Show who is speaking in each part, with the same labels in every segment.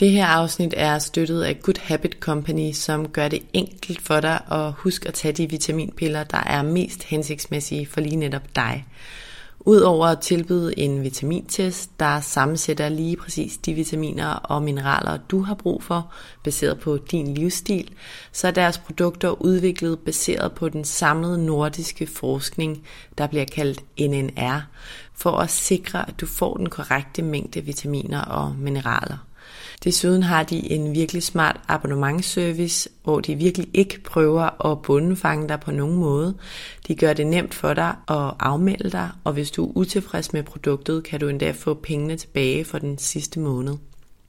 Speaker 1: Det her afsnit er støttet af Good Habit Company, som gør det enkelt for dig at huske at tage de vitaminpiller, der er mest hensigtsmæssige for lige netop dig. Udover at tilbyde en vitamintest, der sammensætter lige præcis de vitaminer og mineraler, du har brug for, baseret på din livsstil, så er deres produkter udviklet baseret på den samlede nordiske forskning, der bliver kaldt NNR, for at sikre, at du får den korrekte mængde vitaminer og mineraler. Desuden har de en virkelig smart abonnementsservice, hvor de virkelig ikke prøver at bundefange dig på nogen måde. De gør det nemt for dig at afmelde dig, og hvis du er utilfreds med produktet, kan du endda få pengene tilbage for den sidste måned.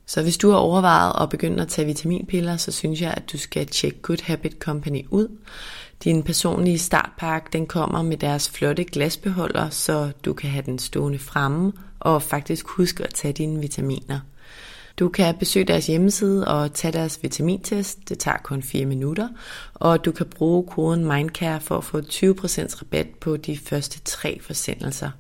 Speaker 1: Så hvis du har overvejet at begynde at tage vitaminpiller, så synes jeg, at du skal tjekke Good Habit Company ud. Din personlige startpakke, den kommer med deres flotte glasbeholder, så du kan have den stående fremme og faktisk huske at tage dine vitaminer. Du kan besøge deres hjemmeside og tage deres vitamintest. Det tager kun 4 minutter. Og du kan bruge koden MINDCARE for at få 20% rabat på de første tre forsendelser.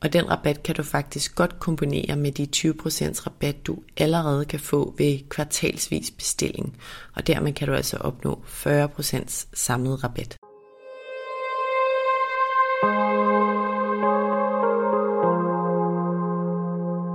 Speaker 1: Og den rabat kan du faktisk godt kombinere med de 20% rabat, du allerede kan få ved kvartalsvis bestilling. Og dermed kan du altså opnå 40% samlet rabat.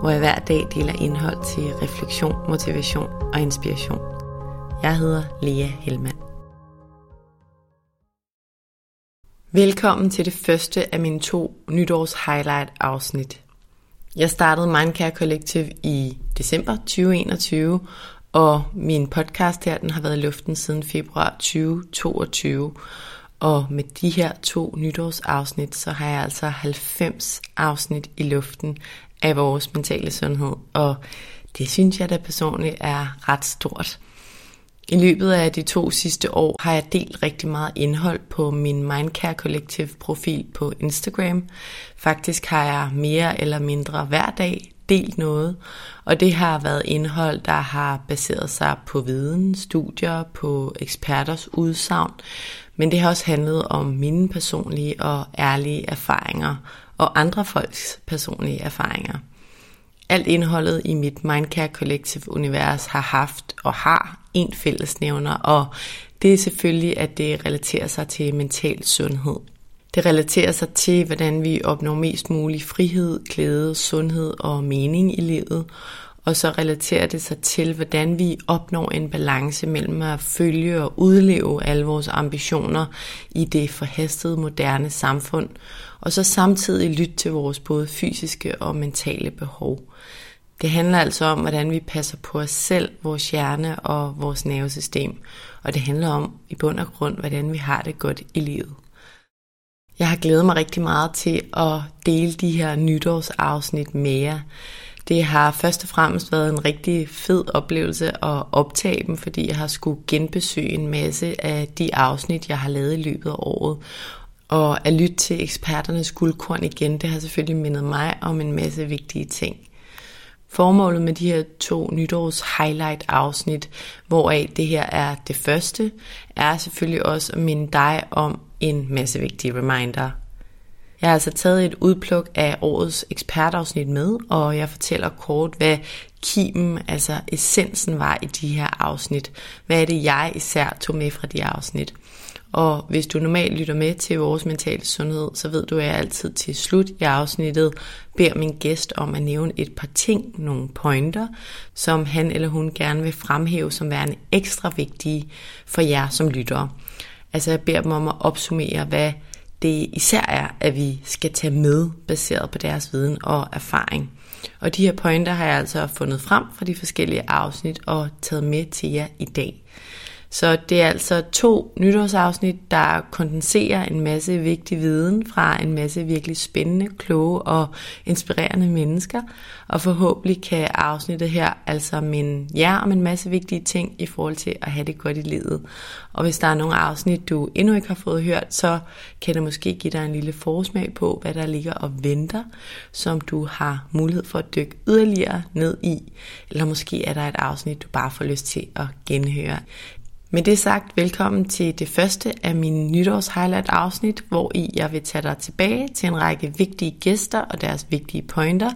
Speaker 1: hvor jeg hver dag deler indhold til refleksion, motivation og inspiration. Jeg hedder Lea Helmand. Velkommen til det første af mine to nytårs highlight afsnit. Jeg startede Mindcare Collective i december 2021, og min podcast her, den har været i luften siden februar 2022. Og med de her to nytårsafsnit, så har jeg altså 90 afsnit i luften af vores mentale sundhed. Og det synes jeg da personligt er ret stort. I løbet af de to sidste år har jeg delt rigtig meget indhold på min Mindcare Collective profil på Instagram. Faktisk har jeg mere eller mindre hver dag delt noget, og det har været indhold, der har baseret sig på viden, studier, på eksperters udsagn, men det har også handlet om mine personlige og ærlige erfaringer og andre folks personlige erfaringer. Alt indholdet i mit Mindcare Collective univers har haft og har en fællesnævner, og det er selvfølgelig, at det relaterer sig til mental sundhed. Det relaterer sig til, hvordan vi opnår mest mulig frihed, glæde, sundhed og mening i livet, og så relaterer det sig til, hvordan vi opnår en balance mellem at følge og udleve alle vores ambitioner i det forhastede moderne samfund, og så samtidig lytte til vores både fysiske og mentale behov. Det handler altså om, hvordan vi passer på os selv, vores hjerne og vores nervesystem, og det handler om i bund og grund, hvordan vi har det godt i livet. Jeg har glædet mig rigtig meget til at dele de her nytårsafsnit med jer. Det har først og fremmest været en rigtig fed oplevelse at optage dem, fordi jeg har skulle genbesøge en masse af de afsnit, jeg har lavet i løbet af året. Og at lytte til eksperternes guldkorn igen, det har selvfølgelig mindet mig om en masse vigtige ting. Formålet med de her to nytårs highlight afsnit, hvoraf det her er det første, er selvfølgelig også at minde dig om en masse vigtige reminder. Jeg har altså taget et udpluk af årets ekspertafsnit med, og jeg fortæller kort, hvad kimen, altså essensen var i de her afsnit. Hvad er det, jeg især tog med fra de afsnit? Og hvis du normalt lytter med til vores mentale sundhed, så ved du, at jeg altid til slut i afsnittet beder min gæst om at nævne et par ting, nogle pointer, som han eller hun gerne vil fremhæve som værende ekstra vigtige for jer som lyttere. Altså jeg beder dem om at opsummere, hvad det især er, at vi skal tage med, baseret på deres viden og erfaring. Og de her pointer har jeg altså fundet frem fra de forskellige afsnit og taget med til jer i dag. Så det er altså to nytårsafsnit, der kondenserer en masse vigtig viden fra en masse virkelig spændende, kloge og inspirerende mennesker. Og forhåbentlig kan afsnittet her altså minde jer om en masse vigtige ting i forhold til at have det godt i livet. Og hvis der er nogle afsnit, du endnu ikke har fået hørt, så kan det måske give dig en lille forsmag på, hvad der ligger og venter, som du har mulighed for at dykke yderligere ned i. Eller måske er der et afsnit, du bare får lyst til at genhøre. Med det sagt, velkommen til det første af mine nytårs highlight afsnit, hvor i jeg vil tage dig tilbage til en række vigtige gæster og deres vigtige pointer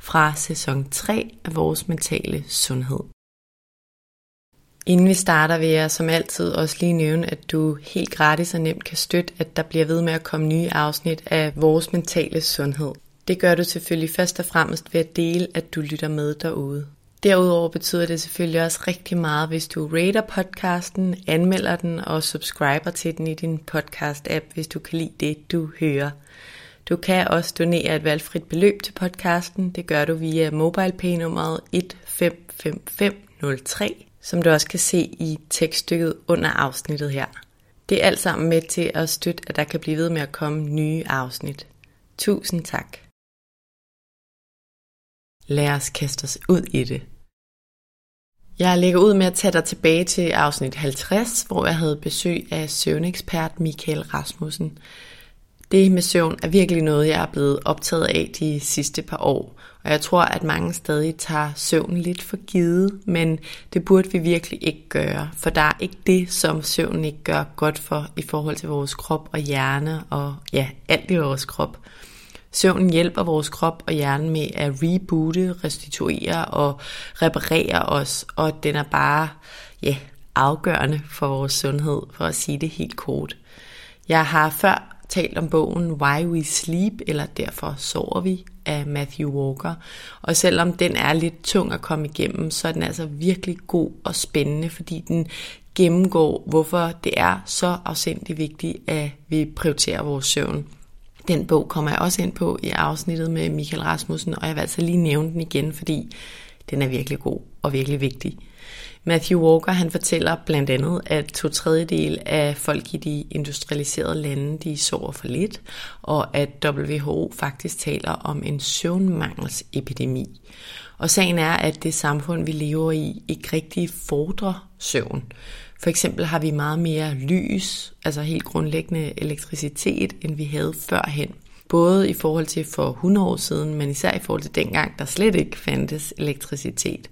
Speaker 1: fra sæson 3 af vores mentale sundhed. Inden vi starter vil jeg som altid også lige nævne, at du helt gratis og nemt kan støtte, at der bliver ved med at komme nye afsnit af vores mentale sundhed. Det gør du selvfølgelig først og fremmest ved at dele, at du lytter med derude. Derudover betyder det selvfølgelig også rigtig meget, hvis du rater podcasten, anmelder den og subscriber til den i din podcast-app, hvis du kan lide det, du hører. Du kan også donere et valgfrit beløb til podcasten. Det gør du via MobilePay-nummeret 155503, som du også kan se i tekststykket under afsnittet her. Det er alt sammen med til at støtte, at der kan blive ved med at komme nye afsnit. Tusind tak. Lad os kaste os ud i det. Jeg lægger ud med at tage dig tilbage til afsnit 50, hvor jeg havde besøg af søvnekspert Michael Rasmussen. Det med søvn er virkelig noget, jeg er blevet optaget af de sidste par år. Og jeg tror, at mange stadig tager søvn lidt for givet, men det burde vi virkelig ikke gøre. For der er ikke det, som søvn ikke gør godt for i forhold til vores krop og hjerne og ja, alt i vores krop. Søvnen hjælper vores krop og hjerne med at reboote, restituere og reparere os, og den er bare ja, afgørende for vores sundhed, for at sige det helt kort. Jeg har før talt om bogen Why We Sleep, eller Derfor sover vi, af Matthew Walker. Og selvom den er lidt tung at komme igennem, så er den altså virkelig god og spændende, fordi den gennemgår, hvorfor det er så afsindig vigtigt, at vi prioriterer vores søvn. Den bog kommer jeg også ind på i afsnittet med Michael Rasmussen, og jeg vil altså lige nævne den igen, fordi den er virkelig god og virkelig vigtig. Matthew Walker han fortæller blandt andet, at to tredjedel af folk i de industrialiserede lande, de sover for lidt, og at WHO faktisk taler om en søvnmangelsepidemi. Og sagen er, at det samfund, vi lever i, ikke rigtig fordrer søvn. For eksempel har vi meget mere lys, altså helt grundlæggende elektricitet, end vi havde førhen. Både i forhold til for 100 år siden, men især i forhold til dengang, der slet ikke fandtes elektricitet.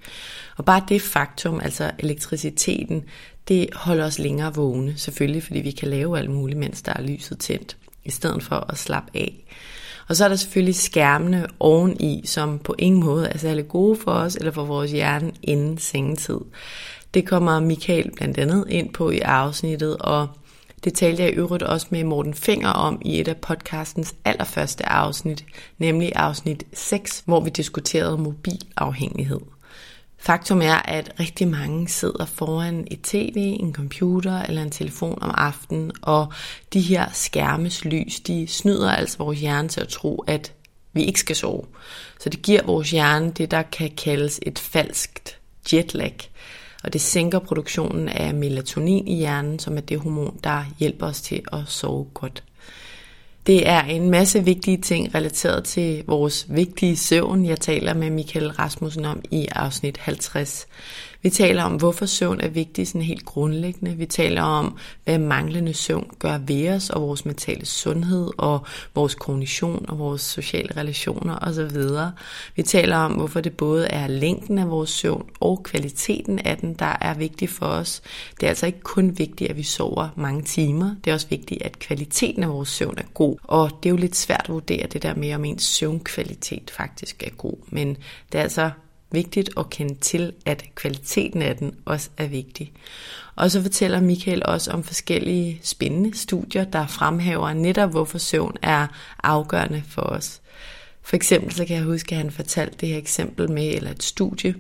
Speaker 1: Og bare det faktum, altså elektriciteten, det holder os længere vågne, selvfølgelig fordi vi kan lave alt muligt, mens der er lyset tændt, i stedet for at slappe af. Og så er der selvfølgelig skærmene oveni, som på ingen måde er særlig gode for os eller for vores hjerne inden sengetid. Det kommer Michael blandt andet ind på i afsnittet, og det talte jeg i øvrigt også med Morten Finger om i et af podcastens allerførste afsnit, nemlig afsnit 6, hvor vi diskuterede mobilafhængighed. Faktum er, at rigtig mange sidder foran et tv, en computer eller en telefon om aftenen, og de her skærmes lys, de snyder altså vores hjerne til at tro, at vi ikke skal sove. Så det giver vores hjerne det, der kan kaldes et falskt jetlag og det sænker produktionen af melatonin i hjernen, som er det hormon, der hjælper os til at sove godt. Det er en masse vigtige ting relateret til vores vigtige søvn, jeg taler med Michael Rasmussen om i afsnit 50. Vi taler om, hvorfor søvn er vigtig sådan helt grundlæggende. Vi taler om, hvad manglende søvn gør ved os og vores mentale sundhed og vores kognition og vores sociale relationer osv. Vi taler om, hvorfor det både er længden af vores søvn og kvaliteten af den, der er vigtig for os. Det er altså ikke kun vigtigt, at vi sover mange timer. Det er også vigtigt, at kvaliteten af vores søvn er god. Og det er jo lidt svært at vurdere det der med, om ens søvnkvalitet faktisk er god. Men det er altså vigtigt at kende til, at kvaliteten af den også er vigtig. Og så fortæller Michael også om forskellige spændende studier, der fremhæver netop, hvorfor søvn er afgørende for os. For eksempel så kan jeg huske, at han fortalte det her eksempel med, eller et studie,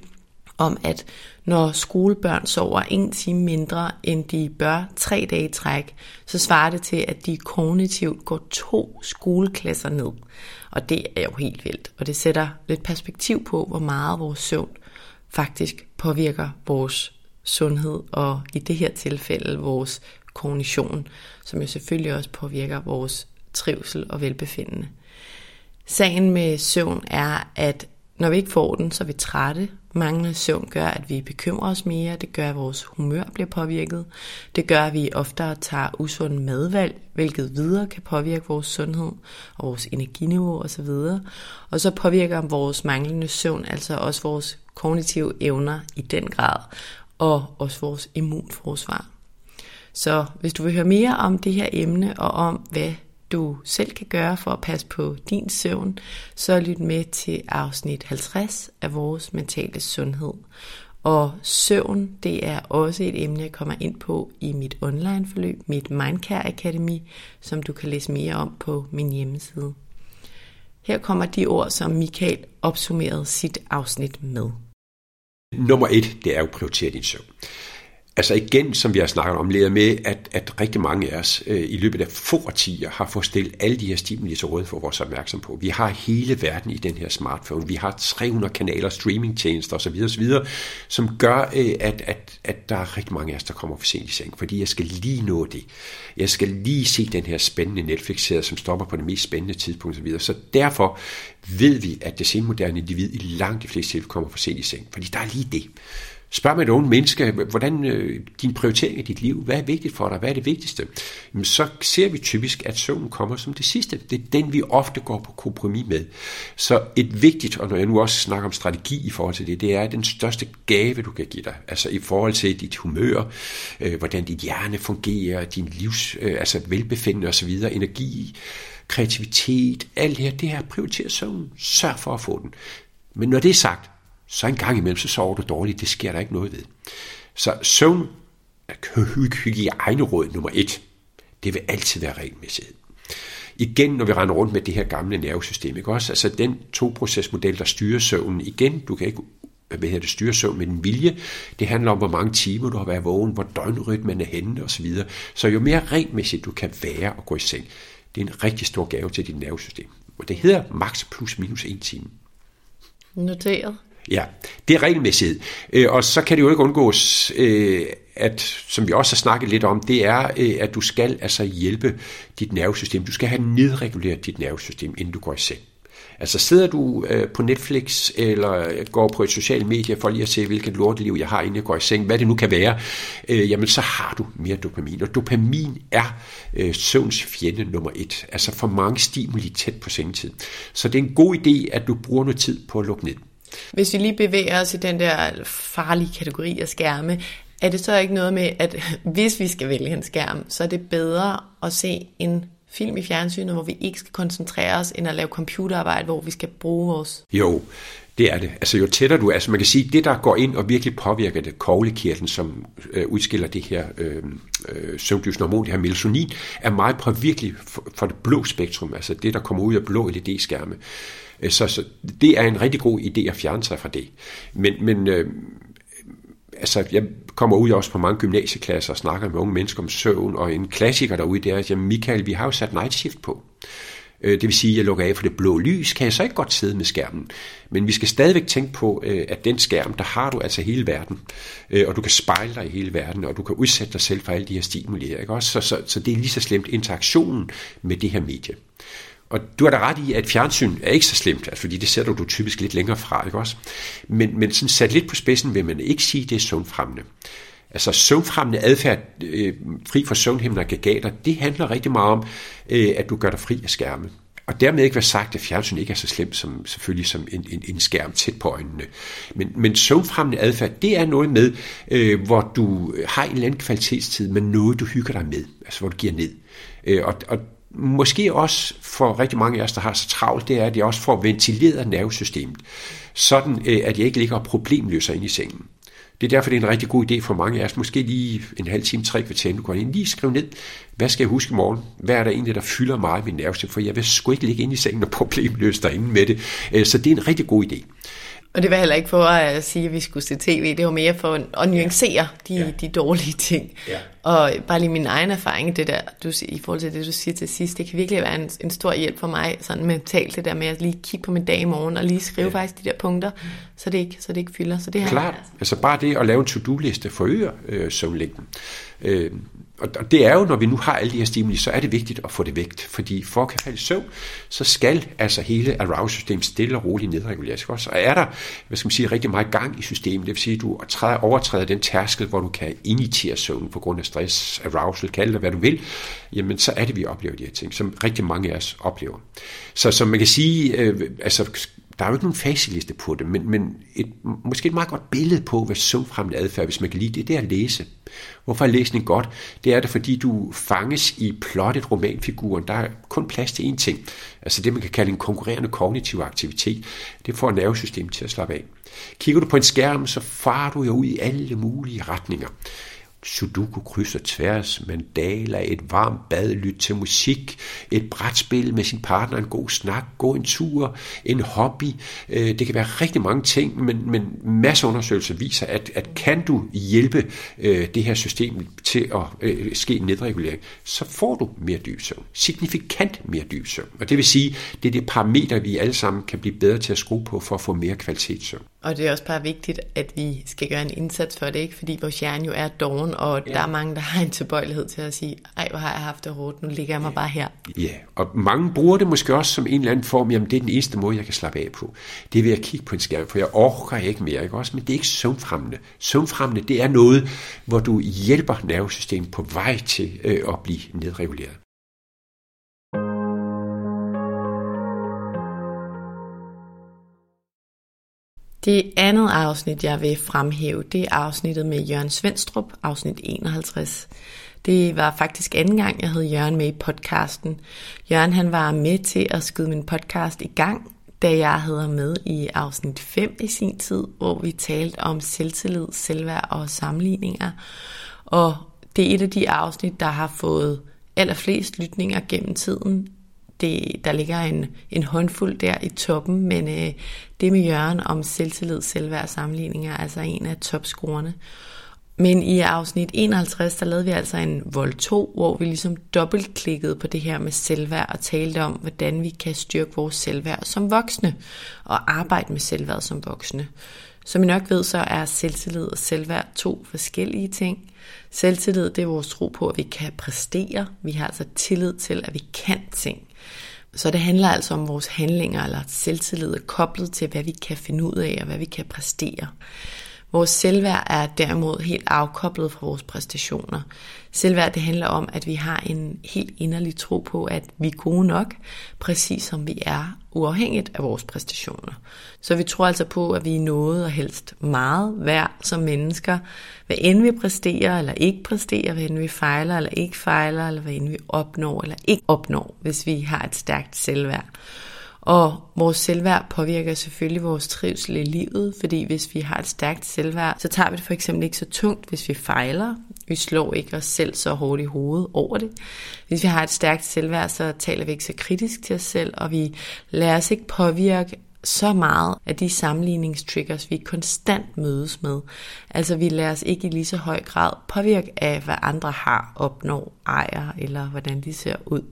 Speaker 1: om at når skolebørn sover en time mindre, end de bør tre dage i træk, så svarer det til, at de kognitivt går to skoleklasser ned. Og det er jo helt vildt, og det sætter lidt perspektiv på, hvor meget vores søvn faktisk påvirker vores sundhed, og i det her tilfælde vores kognition, som jo selvfølgelig også påvirker vores trivsel og velbefindende. Sagen med søvn er, at når vi ikke får den, så er vi trætte. Manglende søvn gør, at vi bekymrer os mere. Det gør, at vores humør bliver påvirket. Det gør, at vi oftere tager usund madvalg, hvilket videre kan påvirke vores sundhed og vores energiniveau osv. Og så påvirker vores manglende søvn altså også vores kognitive evner i den grad, og også vores immunforsvar. Så hvis du vil høre mere om det her emne og om, hvad du selv kan gøre for at passe på din søvn, så lyt med til afsnit 50 af vores mentale sundhed. Og søvn, det er også et emne, jeg kommer ind på i mit online forløb, mit Mindcare Academy, som du kan læse mere om på min hjemmeside. Her kommer de ord, som Michael opsummerede sit afsnit med.
Speaker 2: Nummer et, det er jo at prioritere din søvn altså igen, som vi har snakket om, leder med, at, at rigtig mange af os øh, i løbet af få årtier har fået stillet alle de her stimuli til rådighed for vores opmærksom på. Vi har hele verden i den her smartphone. Vi har 300 kanaler, streamingtjenester osv., osv., som gør, øh, at, at, at der er rigtig mange af os, der kommer for sent i seng, fordi jeg skal lige nå det. Jeg skal lige se den her spændende Netflix-serie, som stopper på det mest spændende tidspunkt osv. Så derfor ved vi, at det senmoderne individ i langt de fleste tilfælde kommer for sent i seng, fordi der er lige det. Spørg med et unge menneske, hvordan øh, din prioritering i dit liv, hvad er vigtigt for dig, hvad er det vigtigste? Jamen, så ser vi typisk, at søvnen kommer som det sidste. Det er den, vi ofte går på kompromis med. Så et vigtigt, og når jeg nu også snakker om strategi i forhold til det, det er den største gave, du kan give dig. Altså i forhold til dit humør, øh, hvordan dit hjerne fungerer, din livs, øh, altså velbefindende osv., energi, kreativitet, alt det her, det er at prioritere søvnen. Sørg for at få den. Men når det er sagt, så en gang imellem, så sover du dårligt. Det sker der ikke noget ved. Så søvn hygiejneråd nummer et, det vil altid være regelmæssighed. Igen, når vi render rundt med det her gamle nervesystem, ikke også? Altså den to-procesmodel, der styrer søvnen, igen, du kan ikke hvad hedder det, styre søvn med din vilje. Det handler om, hvor mange timer du har været vågen, hvor døgnrytmen er henne osv. Så jo mere regelmæssigt du kan være og gå i seng, det er en rigtig stor gave til dit nervesystem. Og det hedder max plus minus en time.
Speaker 1: Noteret.
Speaker 2: Ja, det er regelmæssighed. Øh, og så kan det jo ikke undgås, øh, at, som vi også har snakket lidt om, det er, øh, at du skal altså hjælpe dit nervesystem. Du skal have nedreguleret dit nervesystem, inden du går i seng. Altså sidder du på Netflix eller går på et socialt medie for lige at se, hvilket lorteliv jeg har, inden jeg går i seng, hvad det nu kan være, jamen så har du mere dopamin. Og dopamin er øh, søvns fjende nummer et. Altså for mange stimuli tæt på sengetid. Så det er en god idé, at du bruger noget tid på at lukke ned.
Speaker 1: Hvis vi lige bevæger os i den der farlige kategori af skærme, er det så ikke noget med, at hvis vi skal vælge en skærm, så er det bedre at se en film i fjernsynet, hvor vi ikke skal koncentrere os, end at lave computerarbejde, hvor vi skal bruge vores...
Speaker 2: Jo, det er det. Altså jo tættere du er, altså man kan sige, det der går ind og virkelig påvirker det, koglekirtlen, som øh, udskiller det her øh, øh, søvndyvsende hormon, det her melatonin, er meget påvirkelig for, for det blå spektrum, altså det, der kommer ud af blå LED-skærme. Øh, så, så det er en rigtig god idé at fjerne sig fra det. Men, men øh, altså, jeg kommer ud også på mange gymnasieklasser og snakker med unge mennesker om søvn, og en klassiker derude, det er, at jamen, Michael, vi har jo sat night shift på. Øh, det vil sige, at jeg lukker af for det blå lys, kan jeg så ikke godt sidde med skærmen. Men vi skal stadigvæk tænke på, øh, at den skærm, der har du altså hele verden. Og du kan spejle dig i hele verden, og du kan udsætte dig selv for alle de her stimuli. Ikke? Også, så, så, så det er lige så slemt interaktionen med det her medie. Og du har da ret i, at fjernsyn er ikke så slemt, altså, fordi det sætter du typisk lidt længere fra, ikke også? Men, men sådan sat lidt på spidsen vil man ikke sige, at det er søvnfremmende. Altså søvnfremmende adfærd, øh, fri for søvnhæmmende aggregater, det handler rigtig meget om, øh, at du gør dig fri af skærme. Og dermed ikke være sagt, at fjernsyn ikke er så slemt som selvfølgelig som en, en, en skærm tæt på øjnene. Men, men søvnfremmende adfærd, det er noget med, øh, hvor du har en eller anden kvalitetstid, men noget du hygger dig med, altså hvor du giver ned. Øh, og, og måske også for rigtig mange af os, der har så travlt, det er, at jeg også får ventileret nervesystemet, sådan øh, at jeg ikke ligger og problemløser ind i sengen. Det er derfor, det er en rigtig god idé for mange af os. Måske lige en halv time, tre kvarter, du går ind lige skrive ned, hvad skal jeg huske i morgen? Hvad er der egentlig, der fylder meget min nervesystem? For jeg vil sgu ikke ligge ind i sengen og problemløse derinde med det. Øh, så det er en rigtig god idé.
Speaker 1: Og det var heller ikke for at sige, at vi skulle se tv. Det var mere for at nuancere de, ja. de dårlige ting. Ja. Og bare lige min egen erfaring, det der, du, i forhold til det, du siger til sidst, det kan virkelig være en, en stor hjælp for mig, sådan mentalt, det der med at lige kigge på min dag i morgen, og lige skrive ja. faktisk de der punkter, så det ikke, så det ikke fylder. Så det her,
Speaker 2: Klart. Altså. altså bare det at lave en to-do-liste forøger øh, søvnlængden. Øh, og det er jo, når vi nu har alle de her stimuli, så er det vigtigt at få det vægt. Fordi for at kan falde i søvn, så skal altså hele arousal-systemet stille og roligt nedreguleres. Også. Og er der, hvad skal man sige, rigtig meget gang i systemet, det vil sige, at du træder, overtræder den tærskel, hvor du kan initiere søvn på grund af stress, arousal, kald det hvad du vil, jamen så er det, vi oplever de her ting, som rigtig mange af os oplever. Så som man kan sige, øh, altså der er jo ikke nogen facitliste på det, men, men et, måske et meget godt billede på, hvad sundfremmende adfærd, hvis man kan lide det, det er at læse. Hvorfor er læsning godt? Det er det, fordi du fanges i plottet romanfiguren. Der er kun plads til én ting. Altså det, man kan kalde en konkurrerende kognitiv aktivitet. Det får nervesystemet til at slappe af. Kigger du på en skærm, så farer du jo ud i alle mulige retninger. Sudoku kryds og tværs, mandala, et varmt bad, lyt til musik, et brætspil med sin partner, en god snak, gå en tur, en hobby. Øh, det kan være rigtig mange ting, men, men masser af undersøgelser viser, at, at kan du hjælpe øh, det her system til at øh, ske en nedregulering, så får du mere dyb søvn. Signifikant mere dyb søvn. Og det vil sige, det er det parameter, vi alle sammen kan blive bedre til at skrue på for at få mere kvalitetssøvn.
Speaker 1: Og det er også bare vigtigt, at vi skal gøre en indsats for det, ikke? fordi vores hjerne jo er doven, og ja. der er mange, der har en tilbøjelighed til at sige, ej, hvor har jeg haft det hårdt, nu ligger jeg mig bare her.
Speaker 2: Ja, og mange bruger det måske også som en eller anden form, jamen det er den eneste måde, jeg kan slappe af på. Det er ved at kigge på en skærm, for jeg orker ikke mere, ikke også? Men det er ikke søvnfremmende. Søvnfremmende, det er noget, hvor du hjælper nervesystemet på vej til øh, at blive nedreguleret.
Speaker 1: Det andet afsnit, jeg vil fremhæve, det er afsnittet med Jørgen Svendstrup, afsnit 51. Det var faktisk anden gang, jeg havde Jørgen med i podcasten. Jørgen han var med til at skyde min podcast i gang, da jeg havde med i afsnit 5 i sin tid, hvor vi talte om selvtillid, selvværd og sammenligninger. Og det er et af de afsnit, der har fået allerflest lytninger gennem tiden det, der ligger en, en håndfuld der i toppen, men øh, det med Jørgen om selvtillid, selvværd og sammenligninger er altså en af topscorerne. Men i afsnit 51, der lavede vi altså en vold 2, hvor vi ligesom dobbeltklikkede på det her med selvværd og talte om, hvordan vi kan styrke vores selvværd som voksne og arbejde med selvværd som voksne. Som I nok ved, så er selvtillid og selvværd to forskellige ting. Selvtillid, det er vores tro på, at vi kan præstere. Vi har altså tillid til, at vi kan ting. Så det handler altså om vores handlinger eller selvtillid koblet til, hvad vi kan finde ud af og hvad vi kan præstere. Vores selvværd er derimod helt afkoblet fra vores præstationer. Selvværd det handler om, at vi har en helt inderlig tro på, at vi er gode nok, præcis som vi er, uafhængigt af vores præstationer. Så vi tror altså på, at vi er noget og helst meget værd som mennesker, hvad end vi præsterer eller ikke præsterer, hvad end vi fejler eller ikke fejler, eller hvad end vi opnår eller ikke opnår, hvis vi har et stærkt selvværd. Og vores selvværd påvirker selvfølgelig vores trivsel i livet, fordi hvis vi har et stærkt selvværd, så tager vi det for eksempel ikke så tungt, hvis vi fejler. Vi slår ikke os selv så hårdt i hovedet over det. Hvis vi har et stærkt selvværd, så taler vi ikke så kritisk til os selv, og vi lader os ikke påvirke så meget af de sammenligningstriggers, vi konstant mødes med. Altså vi lader os ikke i lige så høj grad påvirke af, hvad andre har, opnår, ejer, eller hvordan de ser ud.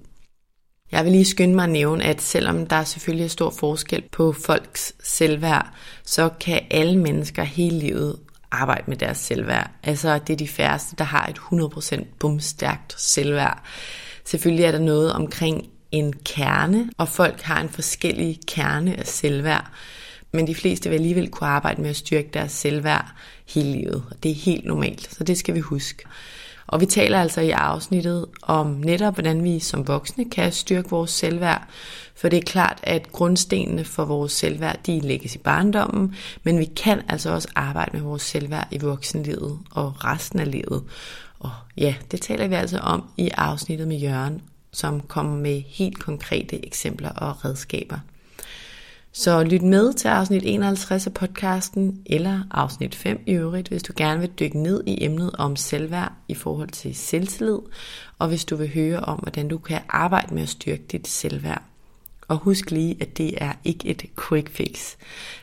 Speaker 1: Jeg vil lige skynde mig at nævne, at selvom der selvfølgelig er stor forskel på folks selvværd, så kan alle mennesker hele livet arbejde med deres selvværd. Altså det er de færreste, der har et 100% bumstærkt selvværd. Selvfølgelig er der noget omkring en kerne, og folk har en forskellig kerne af selvværd. Men de fleste vil alligevel kunne arbejde med at styrke deres selvværd hele livet, og det er helt normalt, så det skal vi huske. Og vi taler altså i afsnittet om netop, hvordan vi som voksne kan styrke vores selvværd. For det er klart, at grundstenene for vores selvværd, de lægges i barndommen, men vi kan altså også arbejde med vores selvværd i voksenlivet og resten af livet. Og ja, det taler vi altså om i afsnittet med Jørgen, som kommer med helt konkrete eksempler og redskaber. Så lyt med til afsnit 51 af podcasten, eller afsnit 5 i øvrigt, hvis du gerne vil dykke ned i emnet om selvværd i forhold til selvtillid, og hvis du vil høre om, hvordan du kan arbejde med at styrke dit selvværd. Og husk lige, at det er ikke et quick fix.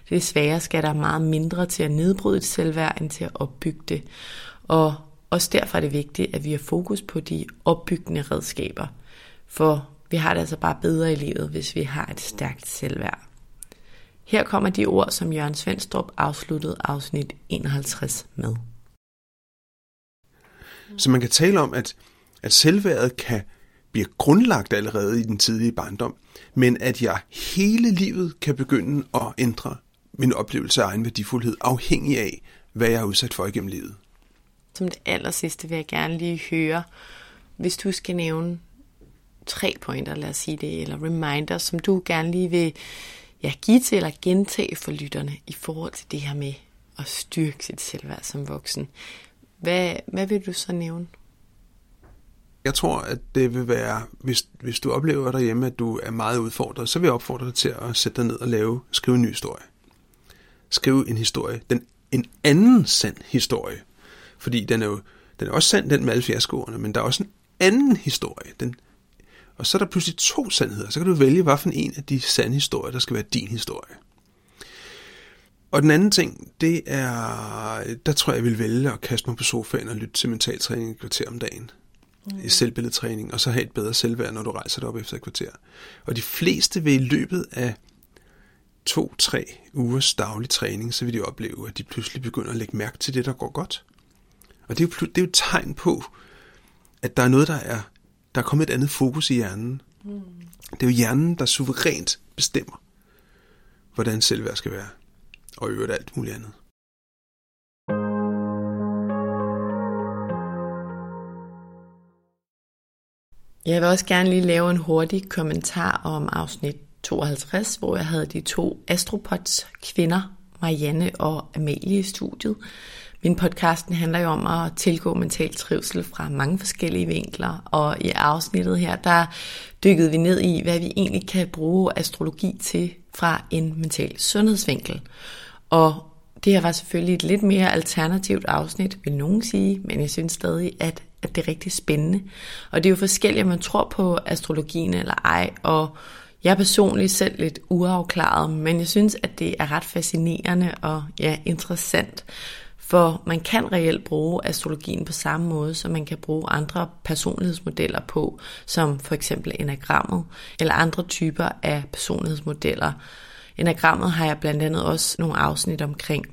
Speaker 1: Desværre skal der meget mindre til at nedbryde et selvværd, end til at opbygge det. Og også derfor er det vigtigt, at vi har fokus på de opbyggende redskaber. For vi har det altså bare bedre i livet, hvis vi har et stærkt selvværd. Her kommer de ord, som Jørgen Svendstrup afsluttede afsnit 51 med.
Speaker 3: Så man kan tale om, at, at selvværdet kan blive grundlagt allerede i den tidlige barndom, men at jeg hele livet kan begynde at ændre min oplevelse af egen værdifuldhed, afhængig af, hvad jeg er udsat for igennem livet.
Speaker 1: Som det aller sidste vil jeg gerne lige høre, hvis du skal nævne tre pointer, lad os sige det, eller reminders, som du gerne lige vil ja, give til eller gentage for lytterne i forhold til det her med at styrke sit selvværd som voksen. Hvad, hvad vil du så nævne?
Speaker 3: Jeg tror, at det vil være, hvis, hvis du oplever derhjemme, at du er meget udfordret, så vil jeg opfordre dig til at sætte dig ned og lave, skrive en ny historie. Skrive en historie. Den, en anden sand historie. Fordi den er jo den er også sand, den med alle fiaskoerne, men der er også en anden historie. Den, og så er der pludselig to sandheder. Så kan du vælge, hvad for en af de sande historier, der skal være din historie. Og den anden ting, det er, der tror jeg, jeg vil vælge at kaste mig på sofaen og lytte til mentaltræning et kvarter om dagen. Mm. I selvbilledtræning, og så have et bedre selvværd, når du rejser dig op efter et kvarter. Og de fleste vil i løbet af to-tre ugers daglig træning, så vil de opleve, at de pludselig begynder at lægge mærke til det, der går godt. Og det er jo, det er jo et tegn på, at der er noget, der er der er kommet et andet fokus i hjernen. Mm. Det er jo hjernen, der suverænt bestemmer, hvordan selvværd skal være. Og i øvrigt alt muligt andet.
Speaker 1: Jeg vil også gerne lige lave en hurtig kommentar om afsnit 52, hvor jeg havde de to astropods kvinder, Marianne og Amalie i studiet. Min podcasten handler jo om at tilgå mental trivsel fra mange forskellige vinkler, og i afsnittet her, der dykkede vi ned i, hvad vi egentlig kan bruge astrologi til fra en mental sundhedsvinkel. Og det her var selvfølgelig et lidt mere alternativt afsnit, vil nogen sige, men jeg synes stadig, at, at det er rigtig spændende. Og det er jo forskelligt, om man tror på astrologien eller ej, og jeg er personligt selv lidt uafklaret, men jeg synes, at det er ret fascinerende og ja, interessant. For man kan reelt bruge astrologien på samme måde, som man kan bruge andre personlighedsmodeller på, som for eksempel enagrammet, eller andre typer af personlighedsmodeller. Enagrammet har jeg blandt andet også nogle afsnit omkring.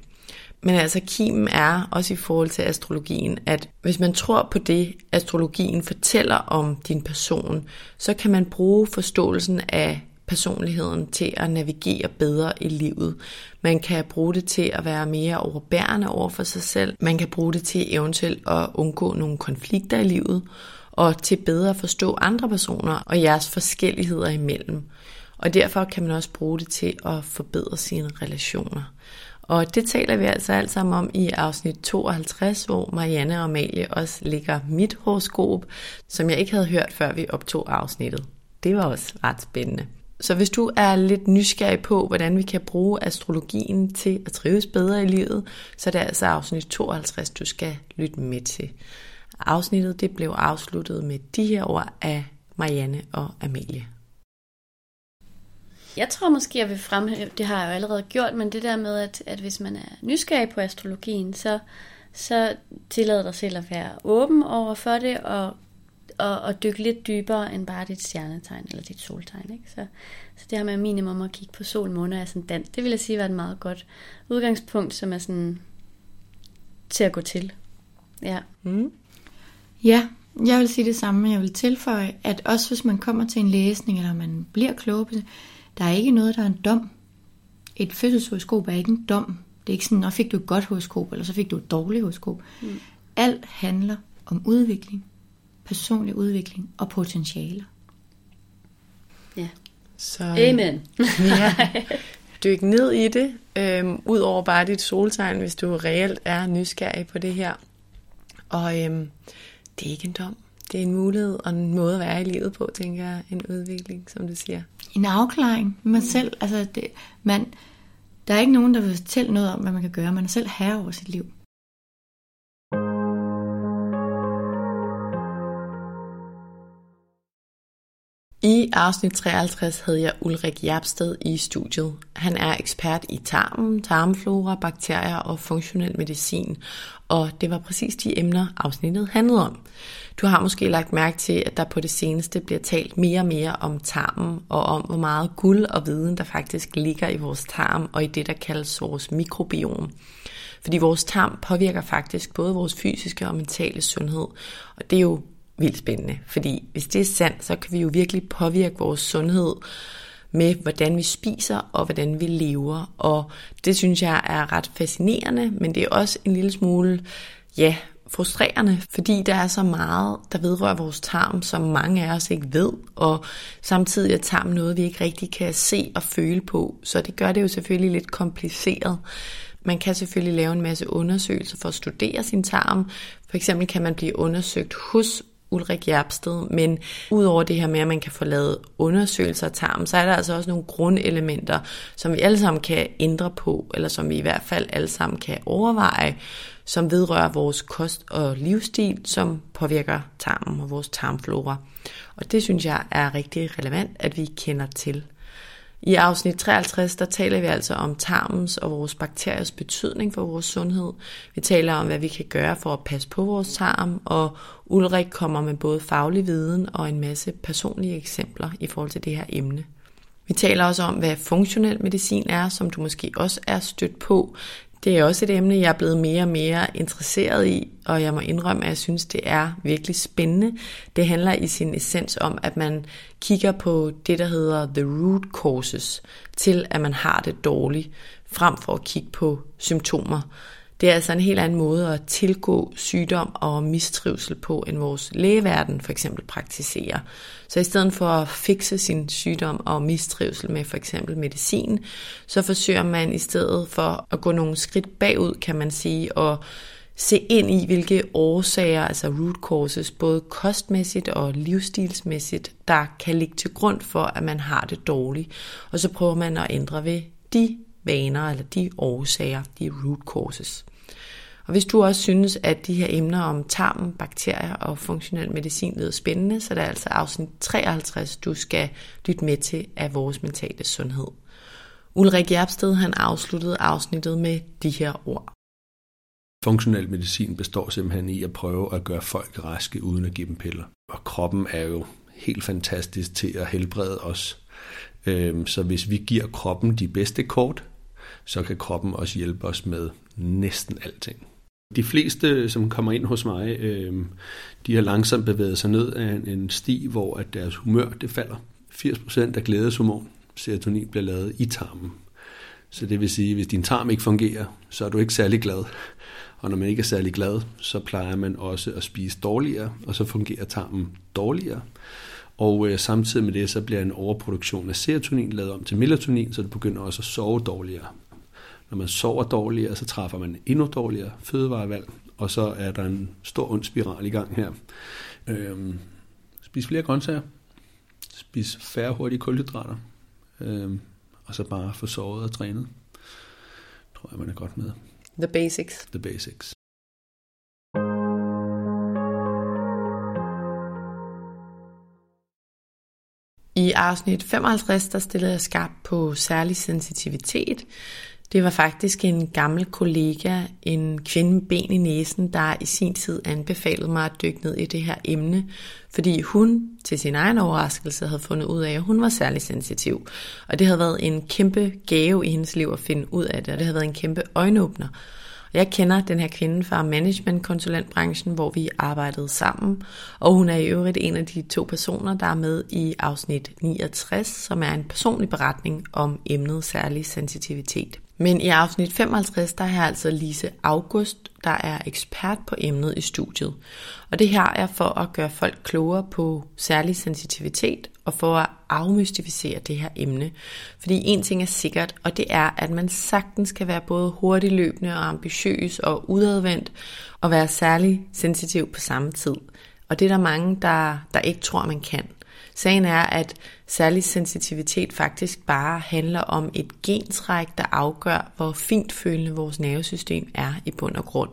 Speaker 1: Men altså kimen er også i forhold til astrologien, at hvis man tror på det, astrologien fortæller om din person, så kan man bruge forståelsen af personligheden til at navigere bedre i livet. Man kan bruge det til at være mere overbærende over for sig selv. Man kan bruge det til eventuelt at undgå nogle konflikter i livet, og til bedre at forstå andre personer og jeres forskelligheder imellem. Og derfor kan man også bruge det til at forbedre sine relationer. Og det taler vi altså alt sammen om i afsnit 52, hvor Marianne og Amalie også ligger mit horoskop, som jeg ikke havde hørt, før vi optog afsnittet. Det var også ret spændende. Så hvis du er lidt nysgerrig på, hvordan vi kan bruge astrologien til at trives bedre i livet, så er det altså afsnit 52, du skal lytte med til. Afsnittet det blev afsluttet med de her ord af Marianne og Amelie.
Speaker 4: Jeg tror måske, jeg vil fremhæve, det har jeg jo allerede gjort, men det der med, at, at hvis man er nysgerrig på astrologien, så, så tillader dig selv at være åben over for det, og og, og dykke lidt dybere end bare dit stjernetegn eller dit soltegn. Ikke? Så, så det her med minimum at kigge på sol, måne og ascendant, det vil jeg sige var et meget godt udgangspunkt, som er sådan til at gå til. Ja.
Speaker 1: Mm. Ja,
Speaker 5: Jeg vil sige det samme, jeg vil tilføje, at også hvis man kommer til en læsning, eller man bliver klogere på det, der er ikke noget, der er en dom. Et fødselshoroskop er ikke en dom. Det er ikke sådan, når fik du et godt horoskop, eller så fik du et dårligt horoskop. Mm. Alt handler om udvikling, personlig udvikling og potentialer.
Speaker 4: Ja.
Speaker 1: Så,
Speaker 4: Amen.
Speaker 1: ja, dyk ned i det, øhm, ud over bare dit soltegn, hvis du reelt er nysgerrig på det her. Og øhm, det er ikke en dom. Det er en mulighed og en måde at være i livet på, tænker jeg. En udvikling, som du siger.
Speaker 5: En afklaring man selv. Altså det, man, der er ikke nogen, der vil fortælle noget om, hvad man kan gøre. Man er selv herre over sit liv.
Speaker 1: I afsnit 53 havde jeg Ulrik Jabsted i studiet. Han er ekspert i tarmen, tarmflora, bakterier og funktionel medicin, og det var præcis de emner, afsnittet handlede om. Du har måske lagt mærke til, at der på det seneste bliver talt mere og mere om tarmen, og om hvor meget guld og viden, der faktisk ligger i vores tarm og i det, der kaldes vores mikrobiom. Fordi vores tarm påvirker faktisk både vores fysiske og mentale sundhed, og det er jo vildt spændende, fordi hvis det er sandt, så kan vi jo virkelig påvirke vores sundhed med, hvordan vi spiser og hvordan vi lever. Og det synes jeg er ret fascinerende, men det er også en lille smule, ja, frustrerende, fordi der er så meget, der vedrører vores tarm, som mange af os ikke ved, og samtidig er tarm noget, vi ikke rigtig kan se og føle på, så det gør det jo selvfølgelig lidt kompliceret. Man kan selvfølgelig lave en masse undersøgelser for at studere sin tarm. For eksempel kan man blive undersøgt hos Ulrik Jerpsted, men udover det her med, at man kan få lavet undersøgelser af tarmen, så er der altså også nogle grundelementer, som vi alle sammen kan ændre på, eller som vi i hvert fald alle sammen kan overveje, som vedrører vores kost og livsstil, som påvirker tarmen og vores tarmflora. Og det synes jeg er rigtig relevant, at vi kender til. I afsnit 53, der taler vi altså om tarmens og vores bakteriers betydning for vores sundhed. Vi taler om, hvad vi kan gøre for at passe på vores tarm, og Ulrik kommer med både faglig viden og en masse personlige eksempler i forhold til det her emne. Vi taler også om, hvad funktionel medicin er, som du måske også er stødt på. Det er også et emne, jeg er blevet mere og mere interesseret i, og jeg må indrømme, at jeg synes, det er virkelig spændende. Det handler i sin essens om, at man kigger på det, der hedder the root causes, til at man har det dårligt, frem for at kigge på symptomer. Det er altså en helt anden måde at tilgå sygdom og mistrivsel på, end vores lægeverden for eksempel praktiserer. Så i stedet for at fikse sin sygdom og mistrivsel med for eksempel medicin, så forsøger man i stedet for at gå nogle skridt bagud, kan man sige, og se ind i, hvilke årsager, altså root causes, både kostmæssigt og livsstilsmæssigt, der kan ligge til grund for, at man har det dårligt. Og så prøver man at ændre ved de vaner eller de årsager, de root causes. Og hvis du også synes, at de her emner om tarmen, bakterier og funktionel medicin lyder spændende, så er det altså afsnit 53, du skal lytte med til af vores mentale sundhed. Ulrik Jærbsted han afsluttede afsnittet med de her ord.
Speaker 6: Funktionel medicin består simpelthen i at prøve at gøre folk raske uden at give dem piller. Og kroppen er jo helt fantastisk til at helbrede os. Øhm, så hvis vi giver kroppen de bedste kort, så kan kroppen også hjælpe os med næsten alting. De fleste, som kommer ind hos mig, øh, de har langsomt bevæget sig ned af en sti, hvor at deres humør det falder. 80% af glædeshormon, serotonin, bliver lavet i tarmen. Så det vil sige, at hvis din tarm ikke fungerer, så er du ikke særlig glad. Og når man ikke er særlig glad, så plejer man også at spise dårligere, og så fungerer tarmen dårligere. Og øh, samtidig med det, så bliver en overproduktion af serotonin lavet om til melatonin, så det begynder også at sove dårligere. Når man sover dårligere, så træffer man endnu dårligere fødevarevalg, og så er der en stor ond spiral i gang her. Øhm, spis flere grøntsager, spis færre hurtige kulhydrater, øhm, og så bare få sovet og trænet. Tror jeg, man er godt med.
Speaker 1: The basics.
Speaker 6: The basics.
Speaker 1: I afsnit 55, der stillede jeg skarp på særlig sensitivitet. Det var faktisk en gammel kollega, en kvinde med ben i næsen, der i sin tid anbefalede mig at dykke ned i det her emne, fordi hun til sin egen overraskelse havde fundet ud af, at hun var særlig sensitiv. Og det havde været en kæmpe gave i hendes liv at finde ud af det, og det havde været en kæmpe øjenåbner. Jeg kender den her kvinde fra managementkonsulentbranchen, hvor vi arbejdede sammen, og hun er i øvrigt en af de to personer, der er med i afsnit 69, som er en personlig beretning om emnet særlig sensitivitet. Men i afsnit 55, der er altså Lise August, der er ekspert på emnet i studiet. Og det her er for at gøre folk klogere på særlig sensitivitet og for at afmystificere det her emne. Fordi en ting er sikkert, og det er, at man sagtens kan være både hurtigløbende og ambitiøs og udadvendt og være særlig sensitiv på samme tid. Og det er der mange, der, der ikke tror, man kan. Sagen er, at særlig sensitivitet faktisk bare handler om et gentræk, der afgør, hvor fint følende vores nervesystem er i bund og grund.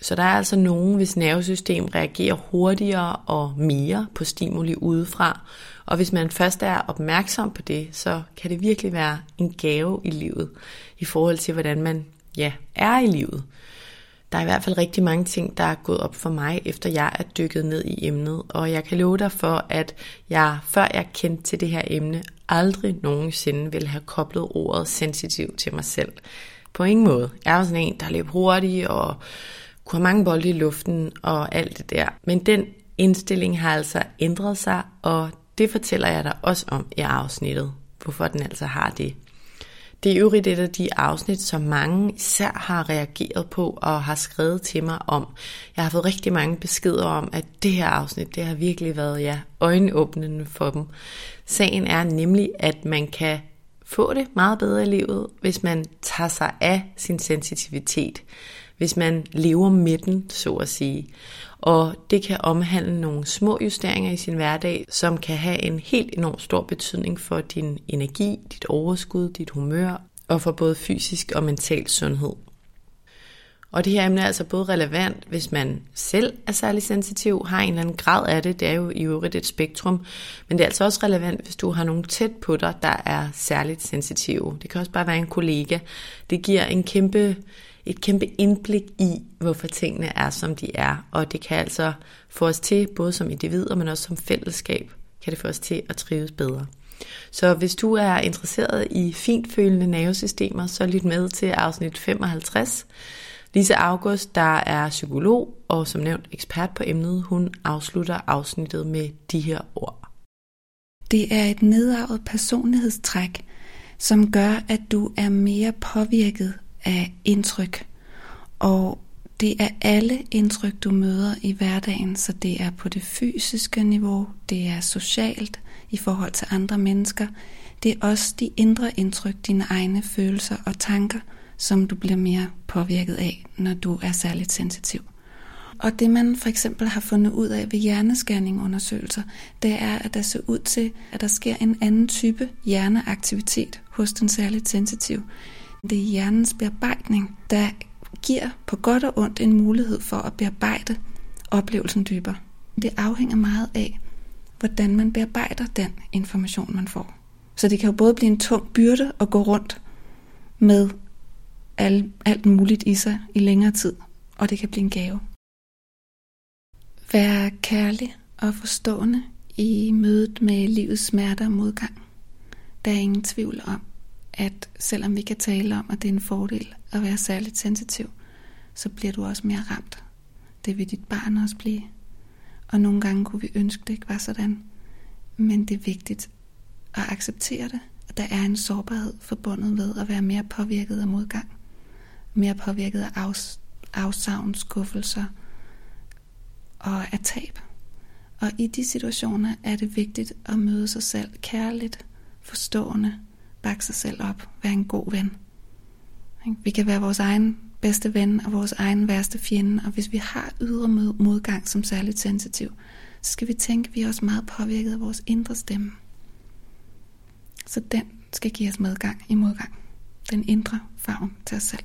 Speaker 1: Så der er altså nogen, hvis nervesystem reagerer hurtigere og mere på stimuli udefra. Og hvis man først er opmærksom på det, så kan det virkelig være en gave i livet i forhold til, hvordan man ja, er i livet. Der er i hvert fald rigtig mange ting, der er gået op for mig, efter jeg er dykket ned i emnet. Og jeg kan love dig for, at jeg, før jeg kendte til det her emne, aldrig nogensinde ville have koblet ordet sensitiv til mig selv. På ingen måde. Jeg var sådan en, der løb hurtigt og kunne have mange bolde i luften og alt det der. Men den indstilling har altså ændret sig, og det fortæller jeg dig også om i afsnittet, hvorfor den altså har det. Det er øvrigt et af de afsnit, som mange især har reageret på og har skrevet til mig om. Jeg har fået rigtig mange beskeder om, at det her afsnit, det har virkelig været ja, øjenåbnende for dem. Sagen er nemlig, at man kan få det meget bedre i livet, hvis man tager sig af sin sensitivitet. Hvis man lever med den, så at sige. Og det kan omhandle nogle små justeringer i sin hverdag, som kan have en helt enorm stor betydning for din energi, dit overskud, dit humør og for både fysisk og mental sundhed. Og det her emne er altså både relevant, hvis man selv er særlig sensitiv, har en eller anden grad af det, det er jo i øvrigt et spektrum, men det er altså også relevant, hvis du har nogen tæt på dig, der er særligt sensitive. Det kan også bare være en kollega. Det giver en kæmpe et kæmpe indblik i, hvorfor tingene er, som de er. Og det kan altså få os til, både som individer, men også som fællesskab, kan det få os til at trives bedre. Så hvis du er interesseret i fintfølende nervesystemer, så lyt med til afsnit 55. Lise August, der er psykolog og som nævnt ekspert på emnet, hun afslutter afsnittet med de her ord.
Speaker 7: Det er et nedarvet personlighedstræk, som gør, at du er mere påvirket af indtryk. Og det er alle indtryk, du møder i hverdagen, så det er på det fysiske niveau, det er socialt i forhold til andre mennesker. Det er også de indre indtryk, dine egne følelser og tanker, som du bliver mere påvirket af, når du er særligt sensitiv. Og det man for eksempel har fundet ud af ved hjernescanningundersøgelser, det er, at der ser ud til, at der sker en anden type hjerneaktivitet hos den særligt sensitive. Det er hjernens bearbejdning, der giver på godt og ondt en mulighed for at bearbejde oplevelsen dybere. Det afhænger meget af, hvordan man bearbejder den information, man får. Så det kan jo både blive en tung byrde at gå rundt med alt, alt muligt i sig i længere tid, og det kan blive en gave. Vær kærlig og forstående i mødet med livets smerter og modgang. Der er ingen tvivl om, at selvom vi kan tale om, at det er en fordel at være særligt sensitiv, så bliver du også mere ramt. Det vil dit barn også blive. Og nogle gange kunne vi ønske, det ikke var sådan. Men det er vigtigt at acceptere det. At der er en sårbarhed forbundet ved at være mere påvirket af modgang. Mere påvirket af afs- afsavn, skuffelser og af tab. Og i de situationer er det vigtigt at møde sig selv kærligt, forstående bakke sig selv op, være en god ven. Vi kan være vores egen bedste ven og vores egen værste fjende, og hvis vi har ydre modgang som særligt sensitiv, så skal vi tænke, at vi er også meget påvirket af vores indre stemme. Så den skal give os medgang i modgang. Den indre farven til os selv.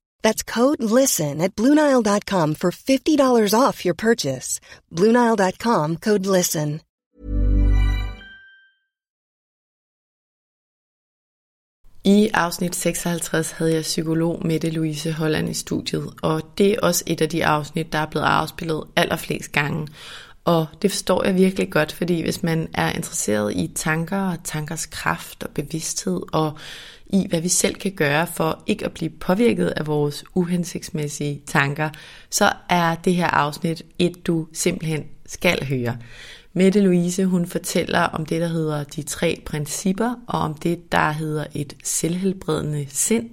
Speaker 8: That's code LISTEN at Bluenile.com for $50 off your purchase. Bluenile.com code LISTEN.
Speaker 1: I afsnit 56 havde jeg psykolog Mette Louise Holland i studiet, og det er også et af de afsnit, der er blevet afspillet allerflest gange. Og det forstår jeg virkelig godt, fordi hvis man er interesseret i tanker og tankers kraft og bevidsthed og i, hvad vi selv kan gøre for ikke at blive påvirket af vores uhensigtsmæssige tanker, så er det her afsnit et, du simpelthen skal høre. Mette Louise, hun fortæller om det, der hedder de tre principper, og om det, der hedder et selvhelbredende sind,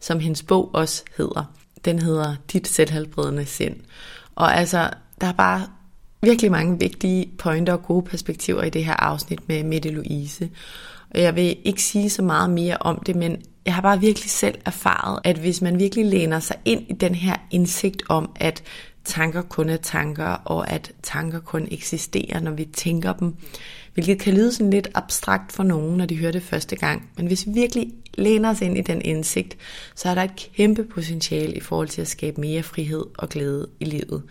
Speaker 1: som hendes bog også hedder. Den hedder Dit selvhelbredende sind. Og altså, der er bare virkelig mange vigtige pointer og gode perspektiver i det her afsnit med Mette Louise. Og jeg vil ikke sige så meget mere om det, men jeg har bare virkelig selv erfaret, at hvis man virkelig læner sig ind i den her indsigt om, at tanker kun er tanker, og at tanker kun eksisterer, når vi tænker dem, hvilket kan lyde sådan lidt abstrakt for nogen, når de hører det første gang. Men hvis vi virkelig læner os ind i den indsigt, så er der et kæmpe potentiale i forhold til at skabe mere frihed og glæde i livet.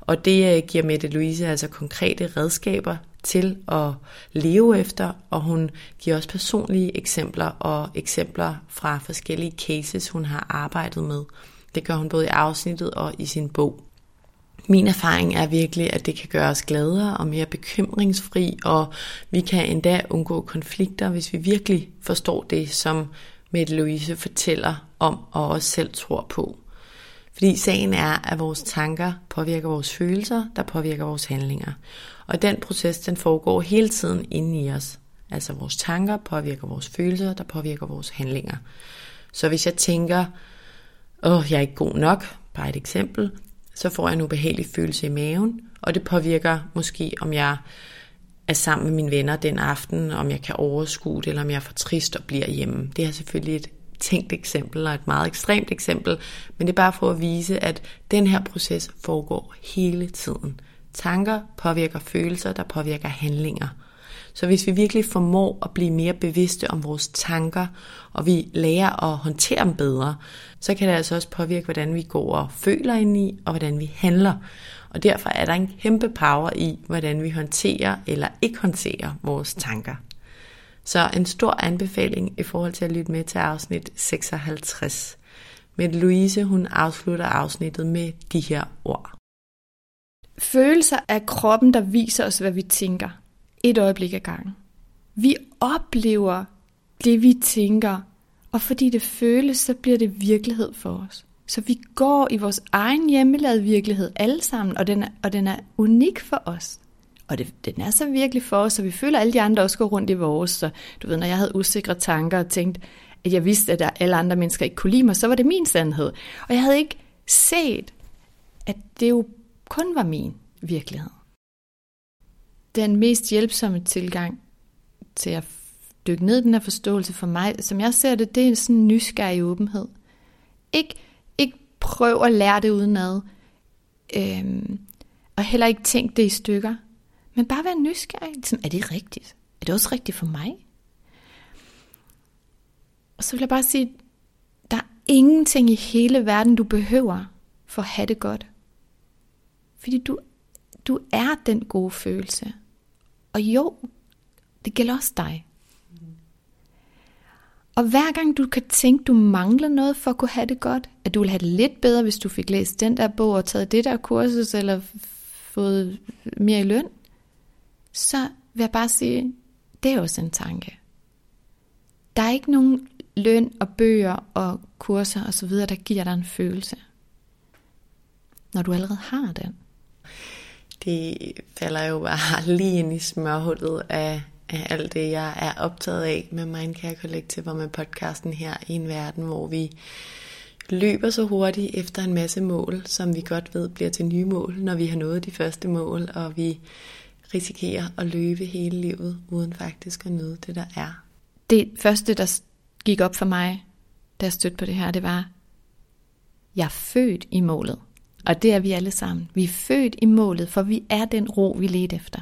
Speaker 1: Og det øh, giver Mette Louise altså konkrete redskaber til at leve efter, og hun giver også personlige eksempler og eksempler fra forskellige cases, hun har arbejdet med. Det gør hun både i afsnittet og i sin bog. Min erfaring er virkelig, at det kan gøre os gladere og mere bekymringsfri, og vi kan endda undgå konflikter, hvis vi virkelig forstår det, som Mette Louise fortæller om og også selv tror på. Fordi sagen er, at vores tanker påvirker vores følelser, der påvirker vores handlinger. Og den proces, den foregår hele tiden inde i os. Altså vores tanker påvirker vores følelser, der påvirker vores handlinger. Så hvis jeg tænker, åh, jeg er ikke god nok, bare et eksempel, så får jeg en ubehagelig følelse i maven, og det påvirker måske, om jeg er sammen med mine venner den aften, om jeg kan overskue det, eller om jeg er for trist og bliver hjemme. Det er selvfølgelig et tænkt eksempel, og et meget ekstremt eksempel, men det er bare for at vise, at den her proces foregår hele tiden. Tanker påvirker følelser, der påvirker handlinger. Så hvis vi virkelig formår at blive mere bevidste om vores tanker, og vi lærer at håndtere dem bedre, så kan det altså også påvirke, hvordan vi går og føler ind i, og hvordan vi handler. Og derfor er der en kæmpe power i, hvordan vi håndterer eller ikke håndterer vores tanker. Så en stor anbefaling i forhold til at lytte med til afsnit 56. Men Louise, hun afslutter afsnittet med de her ord.
Speaker 5: Følelser er kroppen, der viser os, hvad vi tænker. Et øjeblik ad gangen. Vi oplever det, vi tænker, og fordi det føles, så bliver det virkelighed for os. Så vi går i vores egen hjemmelavede virkelighed alle sammen, og den er, og den er unik for os. Og det, den er så virkelig for os, så vi føler, at alle de andre også går rundt i vores. Så du ved, når jeg havde usikre tanker og tænkte, at jeg vidste, at der alle andre mennesker ikke kunne lide mig, så var det min sandhed. Og jeg havde ikke set, at det jo kun var min virkelighed. Den mest hjælpsomme tilgang til at dykke ned i den her forståelse for mig, som jeg ser det, det er sådan en nysgerrig åbenhed. Ik, ikke prøv at lære det udenad, øhm, og heller ikke tænk det i stykker, men bare være nysgerrig. Ligesom, er det rigtigt? Er det også rigtigt for mig? Og så vil jeg bare sige, der er ingenting i hele verden, du behøver for at have det godt. Fordi du, du er den gode følelse. Og jo, det gælder også dig. Og hver gang du kan tænke, du mangler noget for at kunne have det godt, at du vil have det lidt bedre, hvis du fik læst den der bog og taget det der kursus, eller fået mere i løn, så vil jeg bare sige, det er også en tanke. Der er ikke nogen løn og bøger og kurser osv., der giver dig en følelse, når du allerede har den.
Speaker 1: Det falder jo bare lige ind i smørhullet af, af alt det, jeg er optaget af med Mindcare Collective og med podcasten her i en verden, hvor vi løber så hurtigt efter en masse mål, som vi godt ved bliver til nye mål, når vi har nået de første mål, og vi risikerer at løbe hele livet, uden faktisk at nyde det, der er.
Speaker 5: Det første, der gik op for mig, da jeg stødte på det her, det var, jeg er født i målet. Og det er vi alle sammen. Vi er født i målet, for vi er den ro, vi leder efter.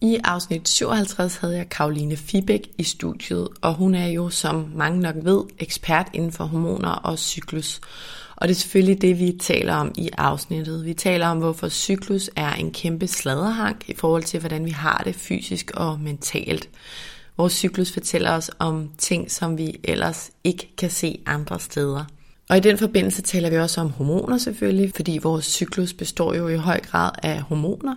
Speaker 1: I afsnit 57 havde jeg Karoline Fibæk i studiet, og hun er jo, som mange nok ved, ekspert inden for hormoner og cyklus. Og det er selvfølgelig det, vi taler om i afsnittet. Vi taler om, hvorfor cyklus er en kæmpe sladerhank i forhold til, hvordan vi har det fysisk og mentalt. Vores cyklus fortæller os om ting, som vi ellers ikke kan se andre steder. Og i den forbindelse taler vi også om hormoner selvfølgelig, fordi vores cyklus består jo i høj grad af hormoner,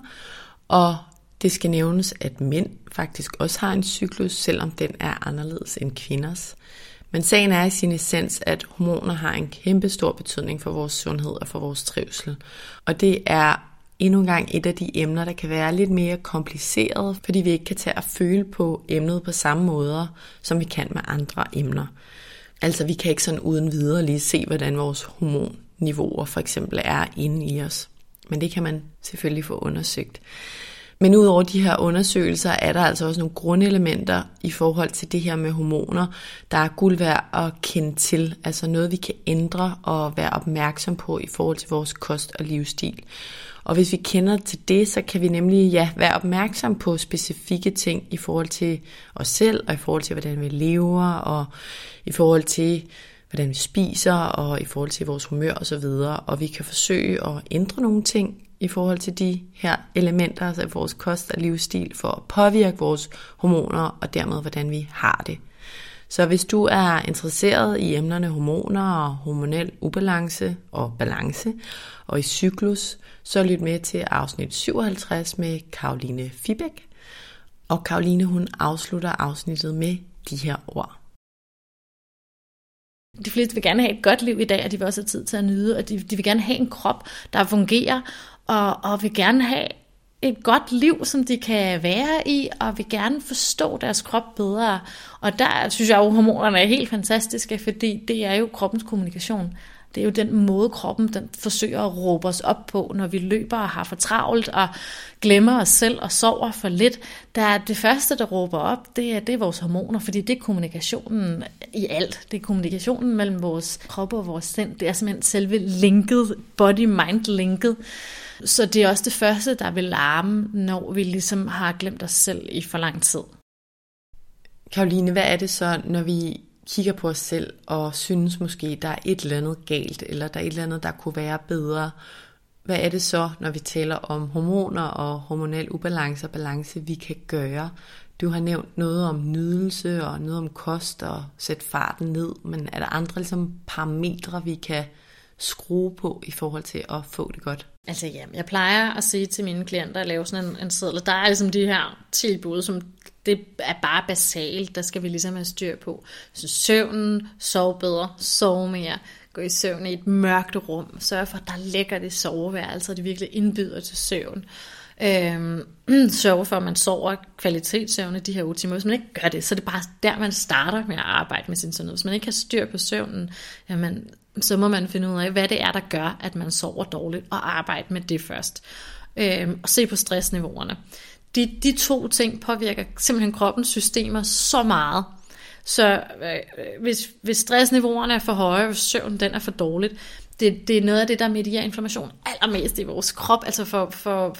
Speaker 1: og det skal nævnes, at mænd faktisk også har en cyklus, selvom den er anderledes end kvinders. Men sagen er i sin essens, at hormoner har en kæmpe stor betydning for vores sundhed og for vores trivsel. Og det er endnu en gang et af de emner, der kan være lidt mere kompliceret, fordi vi ikke kan tage at føle på emnet på samme måder, som vi kan med andre emner. Altså vi kan ikke sådan uden videre lige se, hvordan vores hormonniveauer for eksempel er inde i os. Men det kan man selvfølgelig få undersøgt. Men udover de her undersøgelser, er der altså også nogle grundelementer i forhold til det her med hormoner, der er guld værd at kende til. Altså noget, vi kan ændre og være opmærksom på i forhold til vores kost og livsstil. Og hvis vi kender til det, så kan vi nemlig ja, være opmærksom på specifikke ting i forhold til os selv, og i forhold til, hvordan vi lever, og i forhold til, hvordan vi spiser, og i forhold til vores humør osv. Og vi kan forsøge at ændre nogle ting i forhold til de her elementer, altså vores kost og livsstil, for at påvirke vores hormoner, og dermed hvordan vi har det. Så hvis du er interesseret i emnerne hormoner og hormonel ubalance og balance, og i cyklus, så lyt med til afsnit 57 med Karoline Fibæk. Og Karoline hun afslutter afsnittet med de her ord.
Speaker 9: De fleste vil gerne have et godt liv i dag, og de vil også have tid til at nyde, og de, de vil gerne have en krop, der fungerer, og, og vil gerne have et godt liv, som de kan være i, og vil gerne forstå deres krop bedre. Og der synes jeg jo, at hormonerne er helt fantastiske, fordi det er jo kroppens kommunikation. Det er jo den måde, kroppen den forsøger at råbe os op på, når vi løber og har for travlt og glemmer os selv og sover for lidt. Der er det første, der råber op, det er, det er vores hormoner, fordi det er kommunikationen i alt. Det er kommunikationen mellem vores krop og vores sind. Det er simpelthen selve linket, body-mind-linket. Så det er også det første, der vil larme, når vi ligesom har glemt os selv i for lang tid.
Speaker 1: Karoline, hvad er det så, når vi kigger på os selv og synes måske, der er et eller andet galt, eller der er et eller andet, der kunne være bedre? Hvad er det så, når vi taler om hormoner og hormonel ubalance og balance, vi kan gøre? Du har nævnt noget om nydelse og noget om kost og sætte farten ned, men er der andre ligesom, parametre, vi kan skrue på i forhold til at få det godt?
Speaker 9: Altså ja, jeg plejer at sige til mine klienter at lave sådan en, en seddel. Der er ligesom de her tilbud, som det er bare basalt. Der skal vi ligesom have styr på. Så søvnen, sov bedre, sov mere, gå i søvn i et mørkt rum, sørg for, at der ligger det soveværelse, og det virkelig indbyder til søvn. Øhm, sørge for, at man sover kvalitetssøvn i de her 8 timer. Hvis man ikke gør det, så er det bare der, man starter med at arbejde med sin sundhed. Hvis man ikke har styr på søvnen, jamen, så må man finde ud af, hvad det er, der gør, at man sover dårligt, og arbejde med det først. Øhm, og se på stressniveauerne. De, de to ting påvirker simpelthen kroppens systemer så meget, så øh, øh hvis, hvis stressniveauerne er for høje, hvis søvn den er for dårligt, det, det er noget af det, der medierer inflammation allermest i vores krop, altså for, for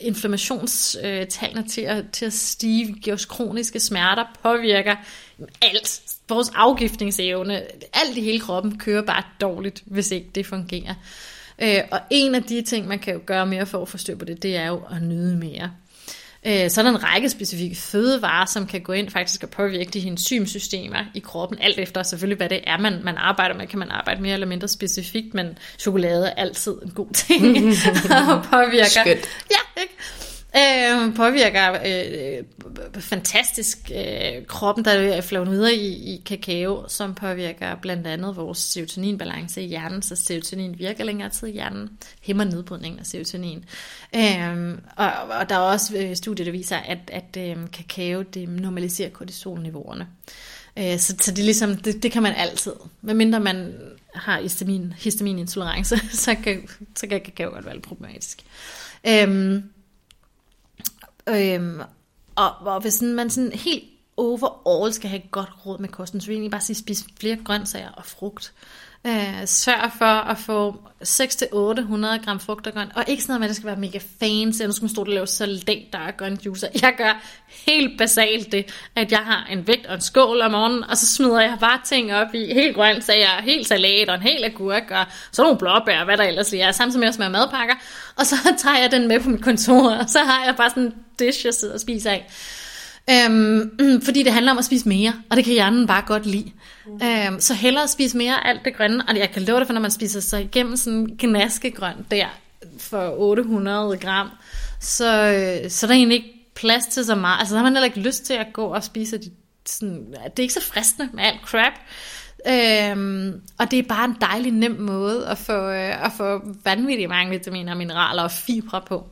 Speaker 9: inflammationstallene til at, til at stige, giver os kroniske smerter, påvirker alt. Vores afgiftningsevne, alt i hele kroppen kører bare dårligt, hvis ikke det fungerer. Øh, og en af de ting, man kan jo gøre mere for at forstå på det, det er jo at nyde mere. Øh, så er der en række specifikke fødevarer, som kan gå ind faktisk og påvirke de enzymsystemer i kroppen, alt efter selvfølgelig, hvad det er, man, man arbejder med. Kan man arbejde mere eller mindre specifikt, men chokolade er altid en god ting og påvirker.
Speaker 1: Skønt.
Speaker 9: Ja, ikke? Øhm, øh, påvirker øh, fantastisk øh, kroppen, der er flavonoider i, i kakao, som påvirker blandt andet vores serotoninbalance i hjernen, så serotonin virker længere tid i hjernen, hæmmer nedbrydningen af serotonin. Øh, og, og der er også øh, studier, der viser, at, at øh, kakao det normaliserer kortisolniveauerne. Øh, så, så det, er ligesom, det, det kan man altid. Medmindre man har histamin, histaminintolerance, så kan, så kan kakao godt være problematisk. Øh, Øhm, og, og hvis man sådan helt overall skal have et godt råd med kosten, så vil jeg egentlig bare sige, spis flere grøntsager og frugt. Øh, sørg for at få 6-800 gram frugt og grønt, og ikke sådan noget med, at det skal være mega fancy, eller nu skal man stå og lave salater og grønt juicer. Jeg gør helt basalt det, at jeg har en vægt og en skål om morgenen, og så smider jeg bare ting op i helt grøntsager, helt salat og en hel agurk, og så nogle blåbær og hvad der ellers lige er, samtidig med at smøre madpakker, og så tager jeg den med på mit kontor, og så har jeg bare sådan en dish, jeg sidder og spiser af. Øhm, fordi det handler om at spise mere, og det kan hjernen bare godt lide. Mm. Øhm, så hellere spise mere alt det grønne, og jeg kan love det for, når man spiser sig igennem sådan en knaskegrønt der for 800 gram, så, så er der egentlig ikke plads til så meget. Altså, der har man heller ikke lyst til at gå og spise de, sådan, det er ikke så fristende med alt crap. Øhm, og det er bare en dejlig nem måde at få, øh, at få vanvittigt mange vitaminer, mineraler og fibre på.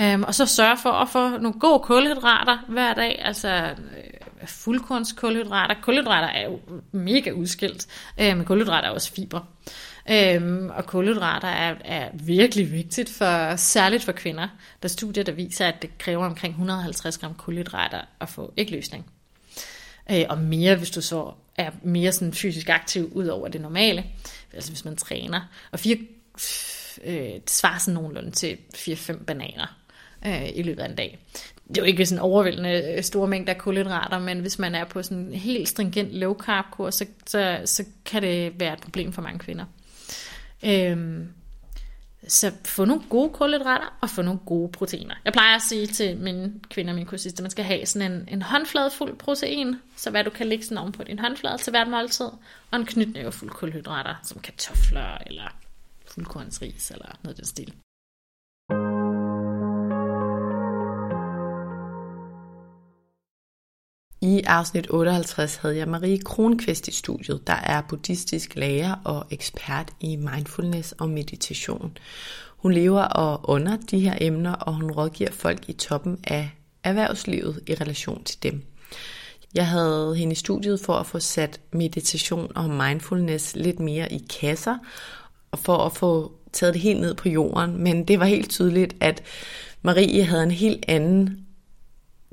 Speaker 9: Øhm, og så sørge for at få nogle gode kulhydrater hver dag, altså øh, fuldkornskulhydrater. Kulhydrater er jo mega udskilt, øh, men kulhydrater er også fiber. Øhm, og kulhydrater er, er virkelig vigtigt, for, særligt for kvinder. Der er studier, der viser, at det kræver omkring 150 gram kulhydrater at få ægløsning. Øh, og mere, hvis du så er mere sådan fysisk aktiv ud over det normale, altså hvis man træner. Og fire, øh, det svarer sådan nogenlunde til 4-5 bananer øh, i løbet af en dag. Det er jo ikke sådan overvældende øh, store mængder kulhydrater, men hvis man er på sådan en helt stringent low carb kur, så, så, så kan det være et problem for mange kvinder. Øhm, så få nogle gode kulhydrater og få nogle gode proteiner. Jeg plejer at sige til mine kvinder og mine kursister, at man skal have sådan en, en håndflade fuld protein, så hvad du kan lægge sådan oven på din håndflade til hvert måltid, og en knytnæve fuld kulhydrater, som kartofler eller fuldkornsris eller noget af den stil.
Speaker 1: I afsnit 58 havde jeg Marie Kronqvist i studiet, der er buddhistisk lærer og ekspert i mindfulness og meditation. Hun lever og under de her emner, og hun rådgiver folk i toppen af erhvervslivet i relation til dem. Jeg havde hende i studiet for at få sat meditation og mindfulness lidt mere i kasser, og for at få taget det helt ned på jorden. Men det var helt tydeligt, at Marie havde en helt anden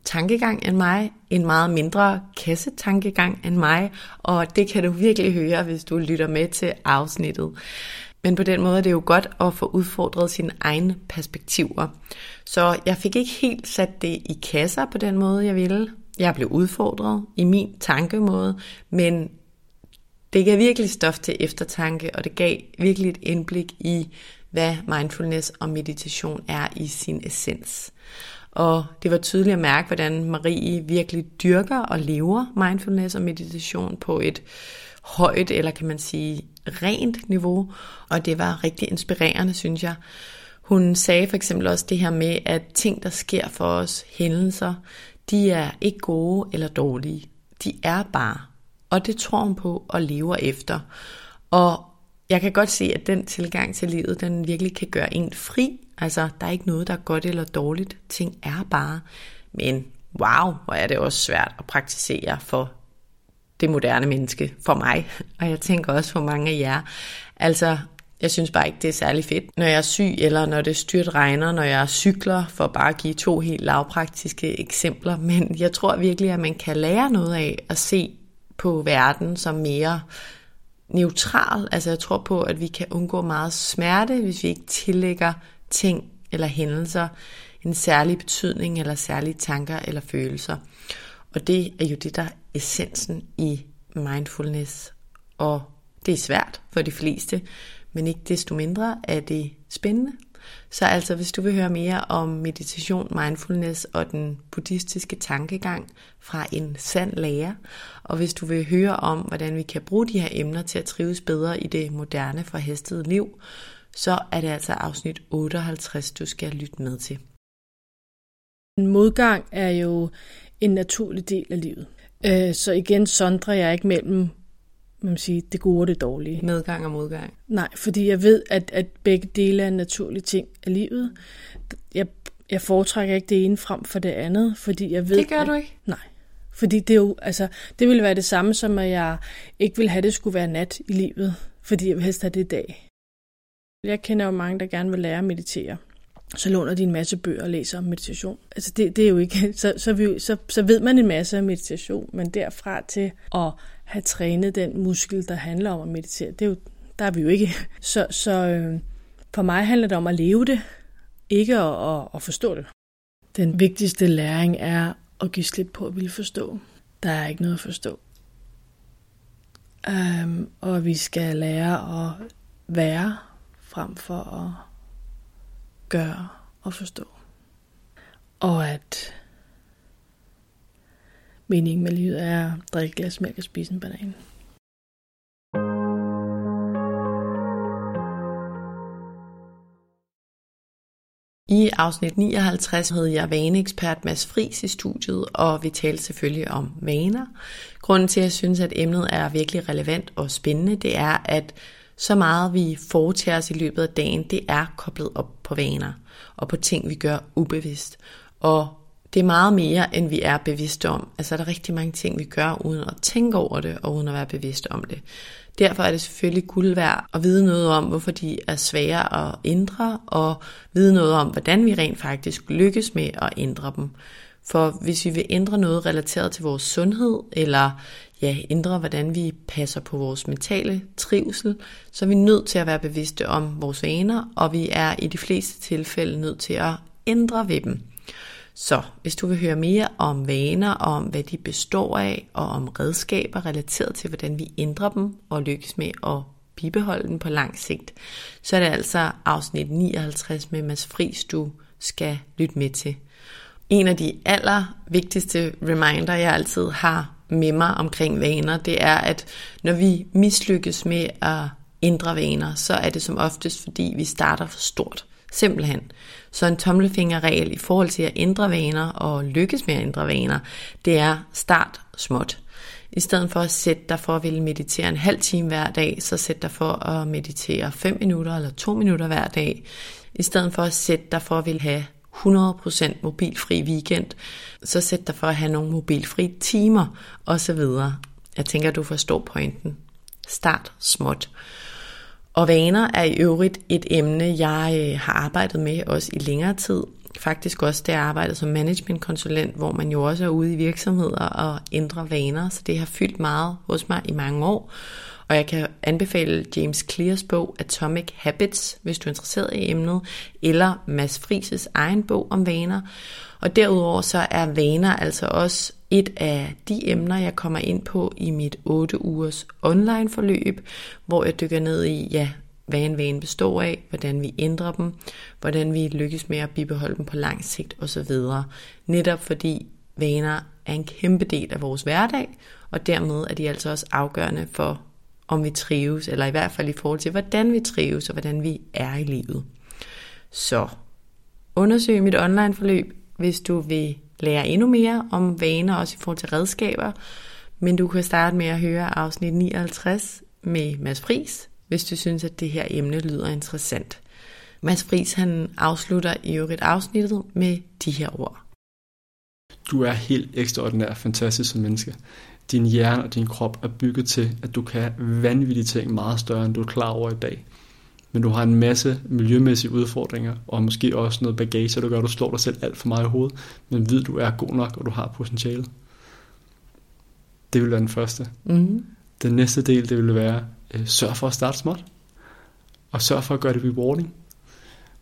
Speaker 1: tankegang end mig, en meget mindre kassetankegang end mig, og det kan du virkelig høre, hvis du lytter med til afsnittet. Men på den måde er det jo godt at få udfordret sine egne perspektiver. Så jeg fik ikke helt sat det i kasser på den måde, jeg ville. Jeg blev udfordret i min tankemåde, men det gav virkelig stof til eftertanke, og det gav virkelig et indblik i, hvad mindfulness og meditation er i sin essens. Og det var tydeligt at mærke, hvordan Marie virkelig dyrker og lever mindfulness og meditation på et højt, eller kan man sige, rent niveau. Og det var rigtig inspirerende, synes jeg. Hun sagde for eksempel også det her med, at ting, der sker for os, hændelser, de er ikke gode eller dårlige. De er bare. Og det tror hun på og lever efter. Og jeg kan godt se, at den tilgang til livet, den virkelig kan gøre en fri Altså, der er ikke noget, der er godt eller dårligt. Ting er bare. Men wow, hvor er det også svært at praktisere for det moderne menneske, for mig. Og jeg tænker også for mange af jer. Altså, jeg synes bare ikke, det er særlig fedt, når jeg er syg, eller når det styrt regner, når jeg cykler, for bare at give to helt lavpraktiske eksempler. Men jeg tror virkelig, at man kan lære noget af at se på verden som mere neutral. Altså jeg tror på, at vi kan undgå meget smerte, hvis vi ikke tillægger ting eller hændelser en særlig betydning eller særlige tanker eller følelser. Og det er jo det, der er essensen i mindfulness. Og det er svært for de fleste, men ikke desto mindre er det spændende. Så altså, hvis du vil høre mere om meditation, mindfulness og den buddhistiske tankegang fra en sand lærer, og hvis du vil høre om, hvordan vi kan bruge de her emner til at trives bedre i det moderne forhæstede liv, så er det altså afsnit 58, du skal lytte med til.
Speaker 10: En modgang er jo en naturlig del af livet. Øh, så igen sondrer jeg ikke mellem man sige, det gode og det dårlige.
Speaker 1: Medgang og modgang.
Speaker 10: Nej, fordi jeg ved, at, at begge dele er en naturlig ting af livet. Jeg, jeg foretrækker ikke det ene frem for det andet, fordi jeg ved...
Speaker 1: Det gør
Speaker 10: at,
Speaker 1: du ikke?
Speaker 10: Nej. Fordi det er jo, altså, det ville være det samme som, at jeg ikke vil have, at det skulle være nat i livet, fordi jeg vil helst have det i dag. Jeg kender jo mange, der gerne vil lære at meditere. Så låner de en masse bøger og læser om meditation. Altså det, det er jo ikke, så, så, vi, så, så ved man en masse om meditation, men derfra til at have trænet den muskel, der handler om at meditere, det er jo, der er vi jo ikke. Så, så øh, for mig handler det om at leve det, ikke at, at, at forstå det. Den vigtigste læring er at give slip på at ville forstå. Der er ikke noget at forstå. Um, og vi skal lære at være frem for at gøre og forstå. Og at meningen med livet er at drikke glas mælk og spise en banan.
Speaker 1: I afsnit 59 havde jeg vaneekspert Mads Friis i studiet, og vi talte selvfølgelig om vaner. Grunden til, at jeg synes, at emnet er virkelig relevant og spændende, det er, at så meget vi foretager os i løbet af dagen, det er koblet op på vaner og på ting, vi gør ubevidst. Og det er meget mere, end vi er bevidste om. Altså er der rigtig mange ting, vi gør, uden at tænke over det, og uden at være bevidste om det. Derfor er det selvfølgelig guld værd at vide noget om, hvorfor de er svære at ændre, og vide noget om, hvordan vi rent faktisk lykkes med at ændre dem. For hvis vi vil ændre noget relateret til vores sundhed, eller ja, ændre hvordan vi passer på vores mentale trivsel, så er vi nødt til at være bevidste om vores vaner, og vi er i de fleste tilfælde nødt til at ændre ved dem. Så hvis du vil høre mere om vaner, om hvad de består af, og om redskaber relateret til, hvordan vi ændrer dem og lykkes med at bibeholde dem på lang sigt, så er det altså afsnit 59 med Mads Friis, du skal lytte med til. En af de aller vigtigste reminder, jeg altid har med mig omkring vaner, det er, at når vi mislykkes med at ændre vaner, så er det som oftest, fordi vi starter for stort. Simpelthen. Så en tommelfingerregel i forhold til at ændre vaner og lykkes med at ændre vaner, det er start småt. I stedet for at sætte dig for at ville meditere en halv time hver dag, så sæt dig for at meditere 5 minutter eller 2 minutter hver dag. I stedet for at sætte dig for at ville have 100% mobilfri weekend, så sæt dig for at have nogle mobilfri timer osv. Jeg tænker, du forstår pointen. Start småt. Og vaner er i øvrigt et emne, jeg øh, har arbejdet med også i længere tid. Faktisk også det arbejdet som managementkonsulent, hvor man jo også er ude i virksomheder og ændrer vaner. Så det har fyldt meget hos mig i mange år. Og jeg kan anbefale James Clears bog Atomic Habits, hvis du er interesseret i emnet, eller Mads Frises egen bog om vaner. Og derudover så er vaner altså også et af de emner, jeg kommer ind på i mit 8 ugers online forløb, hvor jeg dykker ned i, ja, hvad en vane består af, hvordan vi ændrer dem, hvordan vi lykkes med at bibeholde dem på lang sigt osv. Netop fordi vaner er en kæmpe del af vores hverdag, og dermed er de altså også afgørende for, om vi trives, eller i hvert fald i forhold til, hvordan vi trives og hvordan vi er i livet. Så undersøg mit online forløb, hvis du vil lære endnu mere om vaner, også i forhold til redskaber. Men du kan starte med at høre afsnit 59 med Mads Fris, hvis du synes, at det her emne lyder interessant. Mads Fris han afslutter i øvrigt afsnittet med de her ord.
Speaker 11: Du er helt ekstraordinær fantastisk som menneske. Din hjerne og din krop er bygget til, at du kan vanvittige ting meget større, end du er klar over i dag. Men du har en masse miljømæssige udfordringer, og måske også noget bagage, der gør, at du slår dig selv alt for meget i hovedet, men ved, du er god nok, og du har potentiale. Det vil være den første.
Speaker 1: Mm.
Speaker 11: Den næste del, det vil være, øh, sørg for at starte småt, og sørg for at gøre det rewarding.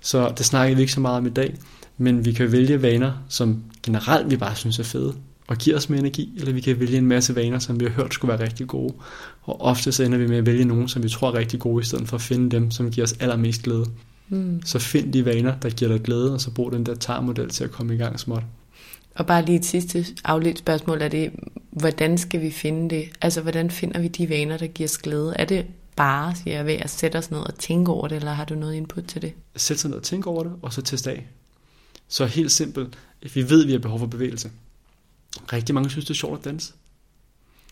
Speaker 11: Så det snakker vi ikke så meget om i dag, men vi kan vælge vaner, som generelt vi bare synes er fede, og giver os mere energi, eller vi kan vælge en masse vaner, som vi har hørt skulle være rigtig gode. Og ofte så ender vi med at vælge nogen, som vi tror er rigtig gode, i stedet for at finde dem, som giver os allermest glæde. Mm. Så find de vaner, der giver dig glæde, og så brug den der tarmodel til at komme i gang småt.
Speaker 1: Og bare lige et sidste afledt spørgsmål er det, hvordan skal vi finde det? Altså, hvordan finder vi de vaner, der giver os glæde? Er det bare, siger jeg, ved at sætte os ned og tænke over det, eller har du noget input til det?
Speaker 11: Sæt sig ned og tænke over det, og så teste af. Så helt simpelt, vi ved, at vi har behov for bevægelse. Rigtig mange synes, det er sjovt at danse.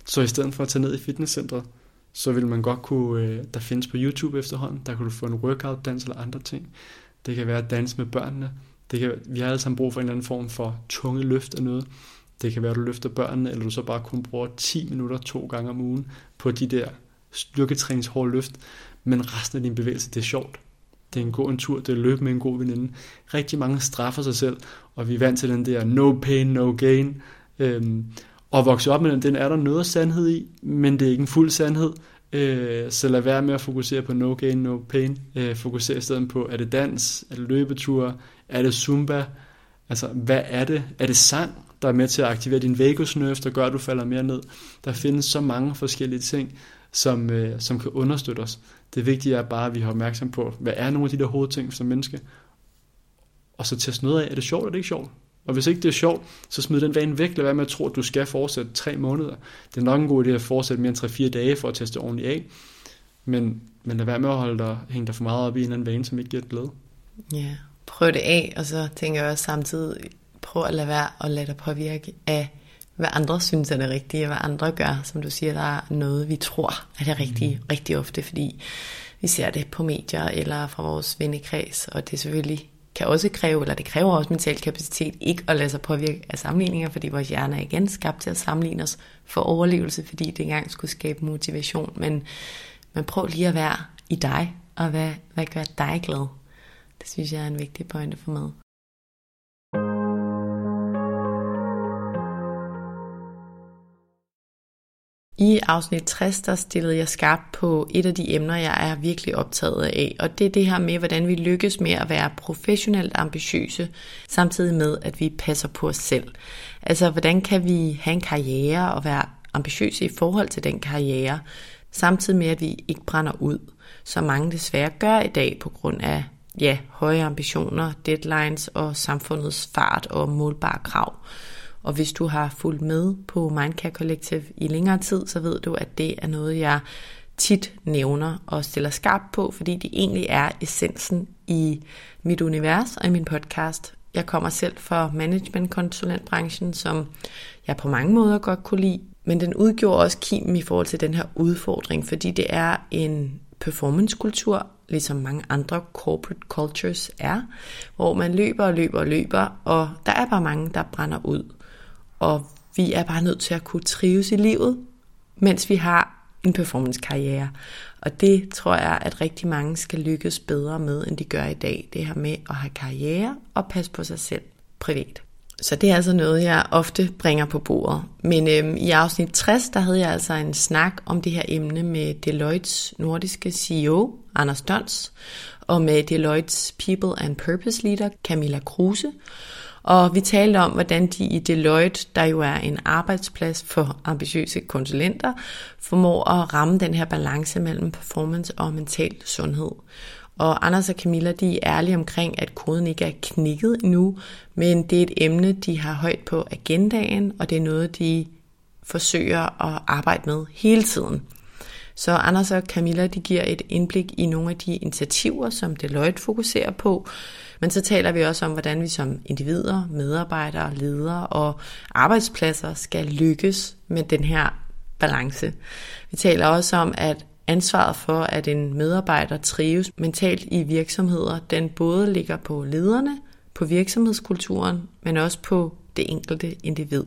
Speaker 11: Så i stedet for at tage ned i fitnesscentret, så vil man godt kunne, øh, der findes på YouTube efterhånden, der kan du få en workout-dans eller andre ting. Det kan være at danse med børnene. Det kan, vi har alle sammen brug for en eller anden form for tunge løft af noget. Det kan være, at du løfter børnene, eller du så bare kun bruger 10 minutter to gange om ugen på de der styrketræningshårde løft. Men resten af din bevægelse, det er sjovt. Det er en god en tur, det er at løbe med en god veninde. Rigtig mange straffer sig selv, og vi er vant til den der no pain, no gain. Øhm, og vokse op med den, den er der noget sandhed i, men det er ikke en fuld sandhed. Øh, så lad være med at fokusere på no gain, no pain. Øh, fokuser i stedet på, er det dans, er det løbeture, er det zumba? Altså, hvad er det? Er det sang, der er med til at aktivere din vagusnerve, der gør, at du falder mere ned? Der findes så mange forskellige ting, som, øh, som kan understøtte os. Det vigtige er bare, at vi har opmærksom på, hvad er nogle af de der hovedting som menneske? Og så teste noget af, er det sjovt, eller er det ikke sjovt? Og hvis ikke det er sjovt, så smid den vane væk. Lad være med at tro, at du skal fortsætte tre måneder. Det er nok en god idé at fortsætte mere end 3-4 dage for at teste ordentligt af. Men, men lad være med at holde dig, hænge dig for meget op i en eller anden vane, som ikke giver glæde.
Speaker 1: Ja, prøv det af, og så tænker jeg også samtidig, prøv at lade være og lade dig påvirke af, hvad andre synes er det rigtige, og hvad andre gør. Som du siger, der er noget, vi tror er det rigtige mm. rigtig ofte, fordi vi ser det på medier eller fra vores vennekreds, og det er selvfølgelig kan også kræve, eller det kræver også mental kapacitet, ikke at lade sig påvirke af sammenligninger, fordi vores hjerne er igen skabt til at sammenligne os for overlevelse, fordi det engang skulle skabe motivation. Men, men prøv lige at være i dig, og hvad, hvad gør dig glad? Det synes jeg er en vigtig pointe for mig. I afsnit 60, der stillede jeg skarpt på et af de emner, jeg er virkelig optaget af, og det er det her med, hvordan vi lykkes med at være professionelt ambitiøse, samtidig med, at vi passer på os selv. Altså, hvordan kan vi have en karriere og være ambitiøse i forhold til den karriere, samtidig med, at vi ikke brænder ud, som mange desværre gør i dag på grund af ja, høje ambitioner, deadlines og samfundets fart og målbare krav. Og hvis du har fulgt med på Mindcare Collective i længere tid, så ved du, at det er noget, jeg tit nævner og stiller skarp på, fordi det egentlig er essensen i mit univers og i min podcast. Jeg kommer selv fra managementkonsulentbranchen, som jeg på mange måder godt kunne lide, men den udgjorde også kimen i forhold til den her udfordring, fordi det er en performancekultur, ligesom mange andre corporate cultures er, hvor man løber og løber og løber, og der er bare mange, der brænder ud. Og vi er bare nødt til at kunne trives i livet, mens vi har en performance-karriere. Og det tror jeg, at rigtig mange skal lykkes bedre med, end de gør i dag. Det her med at have karriere og passe på sig selv privat. Så det er altså noget, jeg ofte bringer på bordet. Men øhm, i afsnit 60, der havde jeg altså en snak om det her emne med Deloittes nordiske CEO, Anders Dons, og med Deloittes People and Purpose Leader, Camilla Kruse. Og vi talte om, hvordan de i Deloitte, der jo er en arbejdsplads for ambitiøse konsulenter, formår at ramme den her balance mellem performance og mental sundhed. Og Anders og Camilla, de er ærlige omkring, at koden ikke er knækket nu, men det er et emne, de har højt på agendaen, og det er noget, de forsøger at arbejde med hele tiden. Så Anders og Camilla, de giver et indblik i nogle af de initiativer, som Deloitte fokuserer på, men så taler vi også om, hvordan vi som individer, medarbejdere, ledere og arbejdspladser skal lykkes med den her balance. Vi taler også om, at ansvaret for, at en medarbejder trives mentalt i virksomheder, den både ligger på lederne, på virksomhedskulturen, men også på det enkelte individ.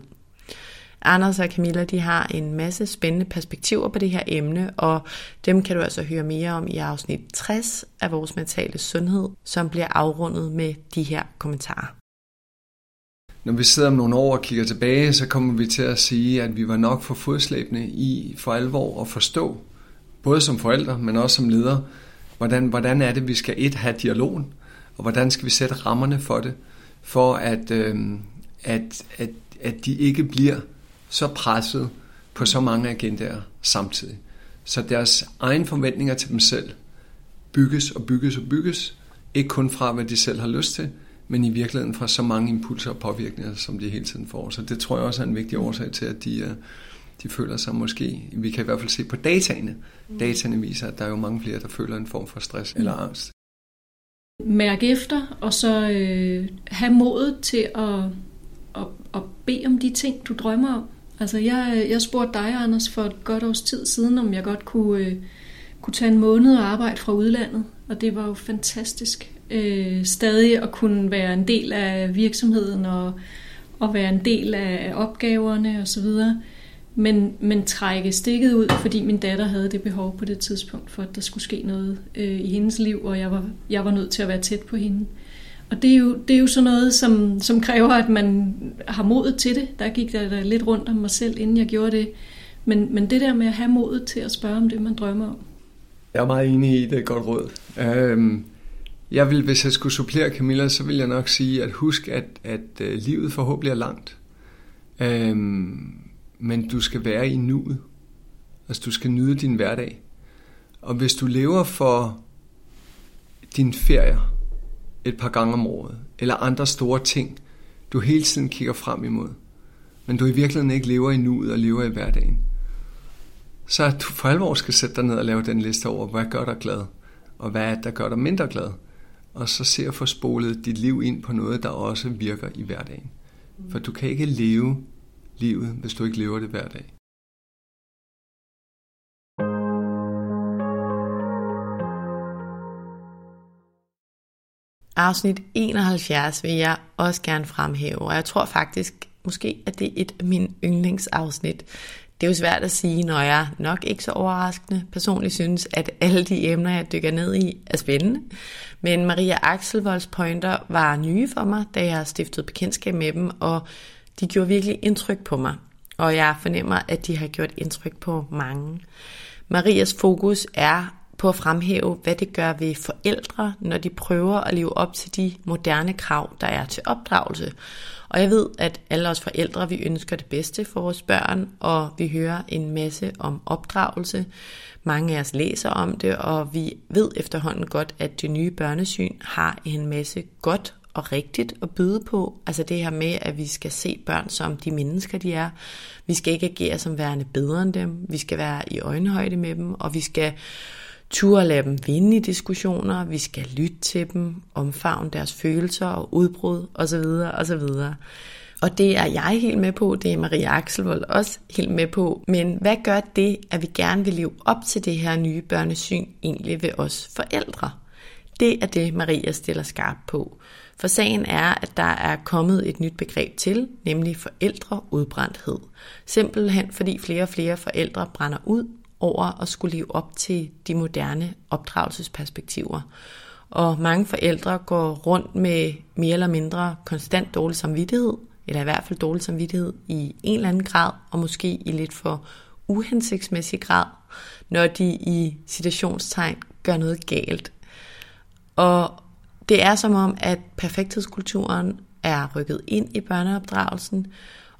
Speaker 1: Anders og Camilla de har en masse spændende perspektiver på det her emne, og dem kan du altså høre mere om i afsnit 60 af vores mentale sundhed, som bliver afrundet med de her kommentarer.
Speaker 12: Når vi sidder om nogle år og kigger tilbage, så kommer vi til at sige, at vi var nok for fodslæbende i for alvor at forstå, både som forældre, men også som ledere, hvordan, hvordan er det, vi skal et have dialogen, og hvordan skal vi sætte rammerne for det, for at, øh, at, at, at de ikke bliver så presset på så mange agendaer samtidig. Så deres egen forventninger til dem selv bygges og bygges og bygges Ikke kun fra, hvad de selv har lyst til, men i virkeligheden fra så mange impulser og påvirkninger, som de hele tiden får. Så det tror jeg også er en vigtig årsag til, at de, øh, de føler sig måske, vi kan i hvert fald se på dataene. Mm. Dataene viser, at der er jo mange flere, der føler en form for stress mm. eller angst.
Speaker 13: Mærk efter, og så øh, have modet til at, at, at bede om de ting, du drømmer om. Altså jeg, øh, jeg spurgte dig, Anders, for et godt års tid siden, om jeg godt kunne, øh, kunne tage en måned og arbejde fra udlandet. Og det var jo fantastisk. Øh, stadig at kunne være en del af virksomheden og, og være en del af opgaverne osv. Men, men trække stikket ud, fordi min datter havde det behov på det tidspunkt, for at der skulle ske noget øh, i hendes liv, og jeg var, jeg var nødt til at være tæt på hende. Og det er jo, det er jo sådan noget, som, som kræver, at man har modet til det. Der gik der, lidt rundt om mig selv, inden jeg gjorde det. Men, men det der med at have modet til at spørge om det, man drømmer om.
Speaker 12: Jeg er meget enig i, det er et godt råd. Øhm, jeg vil, hvis jeg skulle supplere Camilla, så vil jeg nok sige, at husk, at, at uh, livet forhåbentlig er langt. Øhm, men du skal være i nuet. Altså du skal nyde din hverdag. Og hvis du lever for din ferier, et par gange om året, eller andre store ting, du hele tiden kigger frem imod, men du i virkeligheden ikke lever i nuet og lever i hverdagen, så at du for alvor skal sætte dig ned og lave den liste over, hvad gør dig glad, og hvad er det, der gør dig mindre glad, og så se at få spolet dit liv ind på noget, der også virker i hverdagen. For du kan ikke leve livet, hvis du ikke lever det hver dag.
Speaker 1: Afsnit 71 vil jeg også gerne fremhæve, og jeg tror faktisk måske, at det er et af mine yndlingsafsnit. Det er jo svært at sige, når jeg nok ikke så overraskende personligt synes, at alle de emner, jeg dykker ned i, er spændende. Men Maria Axelvolds pointer var nye for mig, da jeg stiftede bekendtskab med dem, og de gjorde virkelig indtryk på mig. Og jeg fornemmer, at de har gjort indtryk på mange. Marias fokus er på at fremhæve, hvad det gør ved forældre, når de prøver at leve op til de moderne krav, der er til opdragelse. Og jeg ved, at alle os forældre, vi ønsker det bedste for vores børn, og vi hører en masse om opdragelse. Mange af os læser om det, og vi ved efterhånden godt, at det nye børnesyn har en masse godt og rigtigt at byde på. Altså det her med, at vi skal se børn som de mennesker, de er. Vi skal ikke agere som værende bedre end dem. Vi skal være i øjenhøjde med dem, og vi skal turde lade dem vinde i diskussioner, vi skal lytte til dem, omfavne deres følelser og udbrud osv. osv. Og det er jeg helt med på, det er Maria Axelvold også helt med på. Men hvad gør det, at vi gerne vil leve op til det her nye børnesyn egentlig ved os forældre? Det er det, Maria stiller skarp på. For sagen er, at der er kommet et nyt begreb til, nemlig forældreudbrændthed. Simpelthen fordi flere og flere forældre brænder ud over at skulle leve op til de moderne opdragelsesperspektiver. Og mange forældre går rundt med mere eller mindre konstant dårlig samvittighed, eller i hvert fald dårlig samvittighed i en eller anden grad, og måske i lidt for uhensigtsmæssig grad, når de i situationstegn gør noget galt. Og det er som om, at perfekthedskulturen er rykket ind i børneopdragelsen,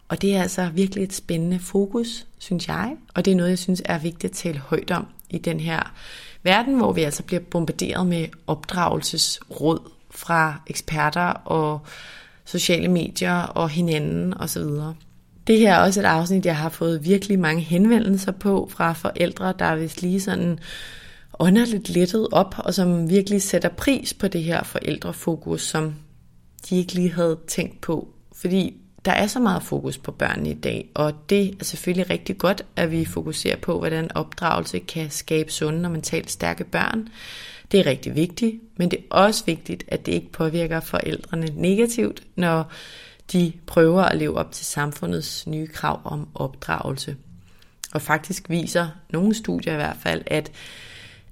Speaker 1: og det er altså virkelig et spændende fokus, synes jeg. Og det er noget, jeg synes er vigtigt at tale højt om i den her verden, hvor vi altså bliver bombarderet med opdragelsesråd fra eksperter og sociale medier og hinanden osv. Det her er også et afsnit, jeg har fået virkelig mange henvendelser på fra forældre, der er vist lige sådan ånderligt lettet op, og som virkelig sætter pris på det her forældrefokus, som de ikke lige havde tænkt på. Fordi der er så meget fokus på børnene i dag, og det er selvfølgelig rigtig godt, at vi fokuserer på, hvordan opdragelse kan skabe sunde og mentalt stærke børn. Det er rigtig vigtigt, men det er også vigtigt, at det ikke påvirker forældrene negativt, når de prøver at leve op til samfundets nye krav om opdragelse. Og faktisk viser nogle studier i hvert fald, at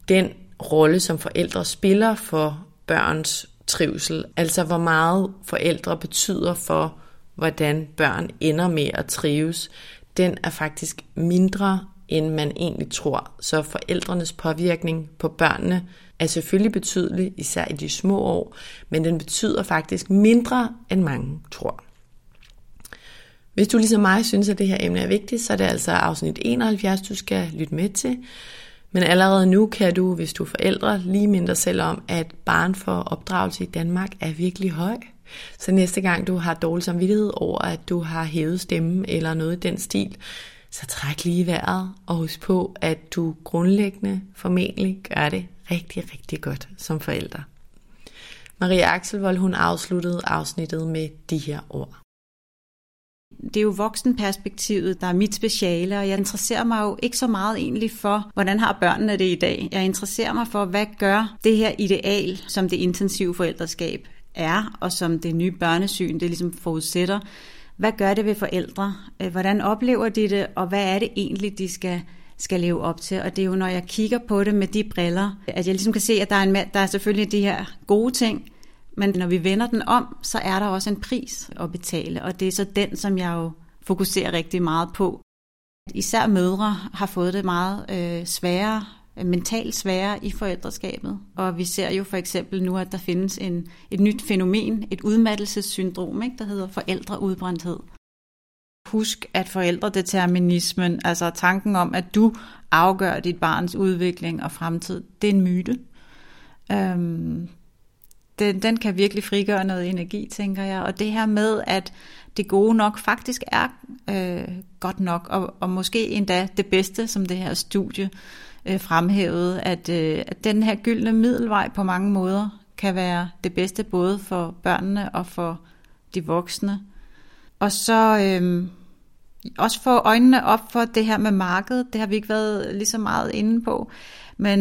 Speaker 1: den rolle, som forældre spiller for børns trivsel, altså hvor meget forældre betyder for hvordan børn ender med at trives, den er faktisk mindre, end man egentlig tror. Så forældrenes påvirkning på børnene er selvfølgelig betydelig, især i de små år, men den betyder faktisk mindre, end mange tror. Hvis du ligesom mig synes, at det her emne er vigtigt, så er det altså afsnit 71, du skal lytte med til. Men allerede nu kan du, hvis du er forældre, lige mindre selv om, at barn for opdragelse i Danmark er virkelig høj. Så næste gang du har dårlig samvittighed over, at du har hævet stemmen eller noget i den stil, så træk lige vejret og husk på, at du grundlæggende formentlig gør det rigtig, rigtig godt som forælder. Maria Axelvold, hun afsluttede afsnittet med de her ord.
Speaker 14: Det er jo voksenperspektivet, der er mit speciale, og jeg interesserer mig jo ikke så meget egentlig for, hvordan har børnene det i dag. Jeg interesserer mig for, hvad gør det her ideal, som det intensive forældreskab er, og som det nye børnesyn, det ligesom forudsætter. Hvad gør det ved forældre? Øh, hvordan oplever de det, og hvad er det egentlig, de skal skal leve op til. Og det er jo, når jeg kigger på det med de briller, at jeg ligesom kan se, at der er, en, der er selvfølgelig de her gode ting, men når vi vender den om, så er der også en pris at betale, og det er så den, som jeg jo fokuserer rigtig meget på. Især mødre har fået det meget øh, sværere, Øh, mentalt svære i forældreskabet. Og vi ser jo for eksempel nu, at der findes en, et nyt fænomen, et udmattelsessyndrom, ikke, der hedder forældreudbrændthed. Husk, at forældredeterminismen, altså tanken om, at du afgør dit barns udvikling og fremtid, det er en myte. Øhm, den, den kan virkelig frigøre noget energi, tænker jeg. Og det her med, at det gode nok faktisk er øh, godt nok, og, og måske endda det bedste, som det her studie øh, fremhævede, at, øh, at den her gyldne middelvej på mange måder kan være det bedste både for børnene og for de voksne. Og så øh, også få øjnene op for det her med markedet. Det har vi ikke været lige så meget inde på. Men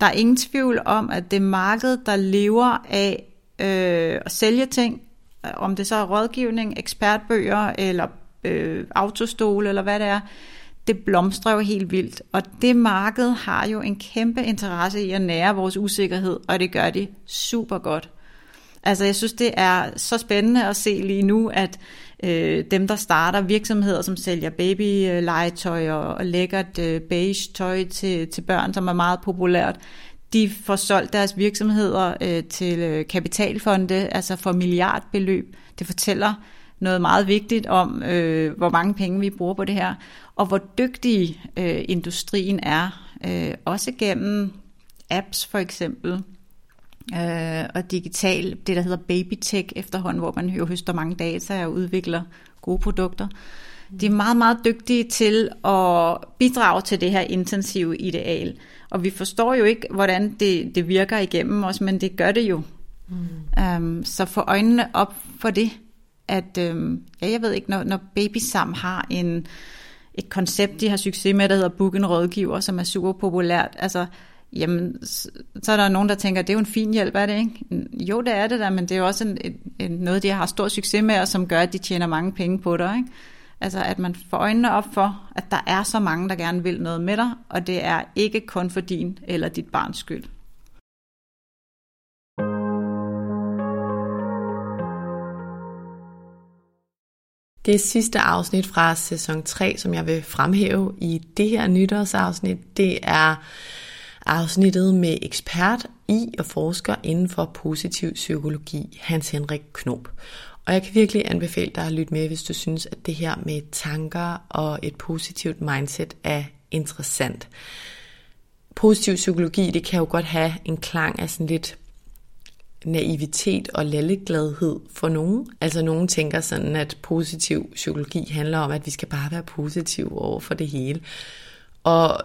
Speaker 14: der er ingen tvivl om, at det marked, der lever af øh, at sælge ting, om det så er rådgivning, ekspertbøger eller øh, autostole eller hvad det er, det blomstrer jo helt vildt. Og det marked har jo en kæmpe interesse i at nære vores usikkerhed, og det gør de super godt. Altså jeg synes, det er så spændende at se lige nu, at øh, dem, der starter virksomheder, som sælger babylegetøj og, og lækkert øh, beige tøj til, til børn, som er meget populært, de får solgt deres virksomheder øh, til øh, kapitalfonde, altså for milliardbeløb. Det fortæller noget meget vigtigt om, øh, hvor mange penge vi bruger på det her, og hvor dygtig øh, industrien er, øh, også gennem apps for eksempel, øh, og digital, det der hedder babytech efterhånden, hvor man jo høster mange data og udvikler gode produkter. De er meget, meget dygtige til at bidrage til det her intensive ideal. Og vi forstår jo ikke, hvordan det, det virker igennem os, men det gør det jo. Mm. Um, så få øjnene op for det, at øh, ja, jeg ved ikke, når, når Babysam har en, et koncept, de har succes med, der hedder Book en rådgiver, som er super populært, altså jamen, så er der nogen, der tænker, det er jo en fin hjælp, er det ikke? Jo, det er det der, men det er jo også en, en, noget, de har stor succes med, og som gør, at de tjener mange penge på dig, ikke? Altså, at man får øjnene op for, at der er så mange, der gerne vil noget med dig, og det er ikke kun for din eller dit barns skyld.
Speaker 1: Det sidste afsnit fra sæson 3, som jeg vil fremhæve i det her nytårsafsnit, det er afsnittet med ekspert i og forsker inden for positiv psykologi, Hans Henrik Knop. Og jeg kan virkelig anbefale dig at lytte med, hvis du synes, at det her med tanker og et positivt mindset er interessant. Positiv psykologi, det kan jo godt have en klang af sådan lidt naivitet og lallegladhed for nogen. Altså nogen tænker sådan, at positiv psykologi handler om, at vi skal bare være positive over for det hele. Og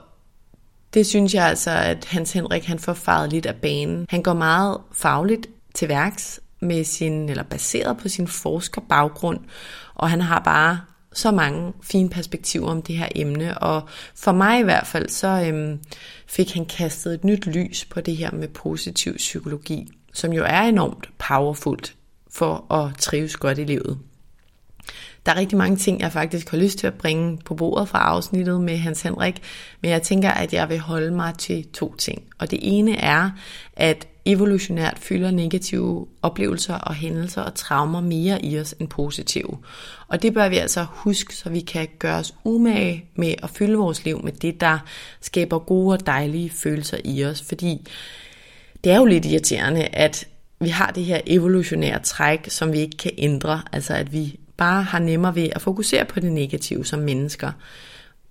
Speaker 1: det synes jeg altså, at Hans Henrik han får faret lidt af banen. Han går meget fagligt til værks med sin, eller baseret på sin forskerbaggrund, og han har bare så mange fine perspektiver om det her emne, og for mig i hvert fald, så øhm, fik han kastet et nyt lys på det her med positiv psykologi, som jo er enormt powerfult for at trives godt i livet. Der er rigtig mange ting, jeg faktisk har lyst til at bringe på bordet fra afsnittet med Hans Henrik, men jeg tænker, at jeg vil holde mig til to ting. Og det ene er, at evolutionært fylder negative oplevelser og hændelser og traumer mere i os end positive. Og det bør vi altså huske, så vi kan gøre os umage med at fylde vores liv med det, der skaber gode og dejlige følelser i os. Fordi det er jo lidt irriterende, at vi har det her evolutionære træk, som vi ikke kan ændre. Altså at vi bare har nemmere ved at fokusere på det negative som mennesker.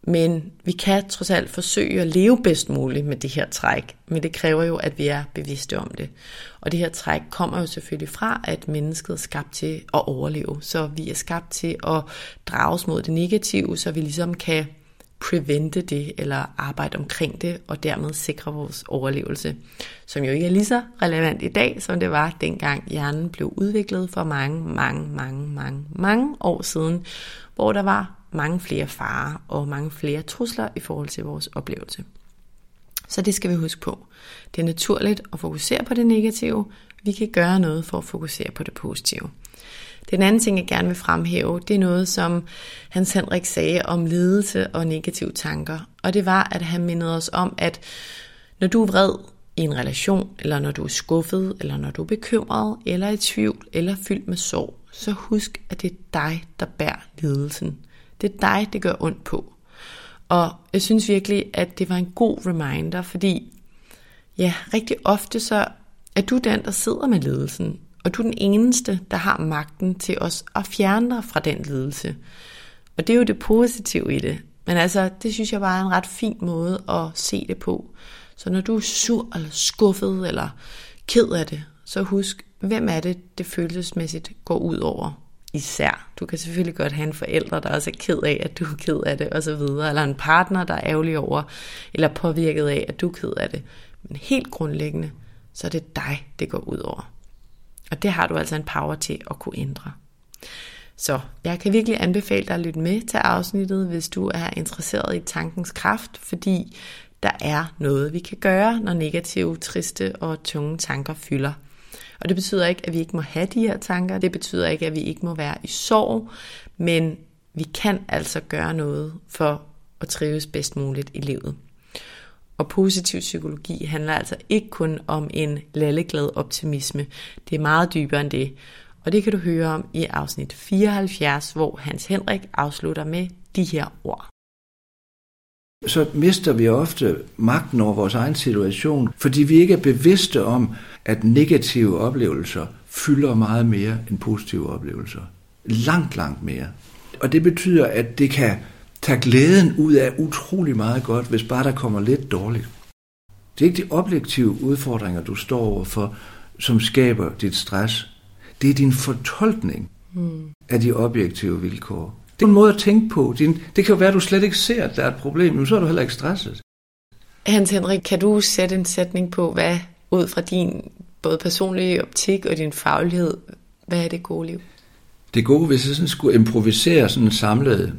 Speaker 1: Men vi kan trods alt forsøge at leve bedst muligt med det her træk, men det kræver jo, at vi er bevidste om det. Og det her træk kommer jo selvfølgelig fra, at mennesket er skabt til at overleve. Så vi er skabt til at drages mod det negative, så vi ligesom kan prevente det, eller arbejde omkring det, og dermed sikre vores overlevelse. Som jo ikke er lige så relevant i dag, som det var dengang hjernen blev udviklet for mange, mange, mange, mange, mange år siden, hvor der var mange flere farer og mange flere trusler i forhold til vores oplevelse. Så det skal vi huske på. Det er naturligt at fokusere på det negative. Vi kan gøre noget for at fokusere på det positive. Den anden ting, jeg gerne vil fremhæve, det er noget, som Hans Henrik sagde om lidelse og negative tanker. Og det var, at han mindede os om, at når du er vred i en relation, eller når du er skuffet, eller når du er bekymret, eller i tvivl, eller fyldt med sorg, så husk, at det er dig, der bærer lidelsen. Det er dig, det gør ondt på. Og jeg synes virkelig, at det var en god reminder, fordi ja, rigtig ofte så er du den, der sidder med ledelsen, og du er den eneste, der har magten til os at fjerne dig fra den lidelse. Og det er jo det positive i det. Men altså, det synes jeg bare er en ret fin måde at se det på. Så når du er sur eller skuffet eller ked af det, så husk, hvem er det, det følelsesmæssigt går ud over især. Du kan selvfølgelig godt have en forælder, der også er ked af, at du er ked af det, osv. Eller en partner, der er ærgerlig over, eller påvirket af, at du er ked af det. Men helt grundlæggende, så er det dig, det går ud over. Og det har du altså en power til at kunne ændre. Så jeg kan virkelig anbefale dig at lytte med til afsnittet, hvis du er interesseret i tankens kraft, fordi der er noget, vi kan gøre, når negative, triste og tunge tanker fylder. Og det betyder ikke, at vi ikke må have de her tanker. Det betyder ikke, at vi ikke må være i sorg. Men vi kan altså gøre noget for at trives bedst muligt i livet. Og positiv psykologi handler altså ikke kun om en lalleglad optimisme. Det er meget dybere end det. Og det kan du høre om i afsnit 74, hvor Hans Henrik afslutter med de her ord.
Speaker 15: Så mister vi ofte magten over vores egen situation, fordi vi ikke er bevidste om, at negative oplevelser fylder meget mere end positive oplevelser. Langt, langt mere. Og det betyder, at det kan tage glæden ud af utrolig meget godt, hvis bare der kommer lidt dårligt. Det er ikke de objektive udfordringer, du står overfor, som skaber dit stress. Det er din fortolkning mm. af de objektive vilkår. Det er en måde at tænke på. Det kan jo være, at du slet ikke ser, at der er et problem, men så er du heller ikke stresset.
Speaker 1: Hans Henrik, kan du sætte en sætning på, hvad ud fra din både personlige optik og din faglighed, hvad er det gode liv?
Speaker 15: Det gode, hvis jeg sådan skulle improvisere sådan en samlet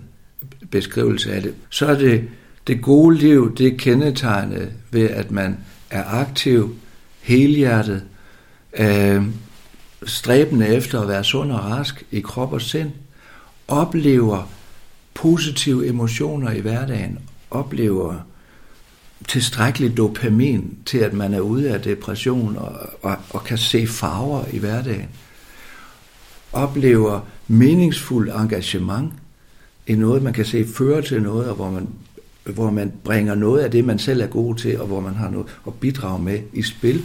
Speaker 15: beskrivelse af det, så er det det gode liv, det er kendetegnet ved, at man er aktiv, helhjertet, øh, stræbende efter at være sund og rask i krop og sind, oplever positive emotioner i hverdagen, oplever tilstrækkelig dopamin til, at man er ude af depression og, og, og kan se farver i hverdagen. Oplever meningsfuld engagement en noget, man kan se føre til noget, og hvor man, hvor man bringer noget af det, man selv er god til, og hvor man har noget at bidrage med i spil.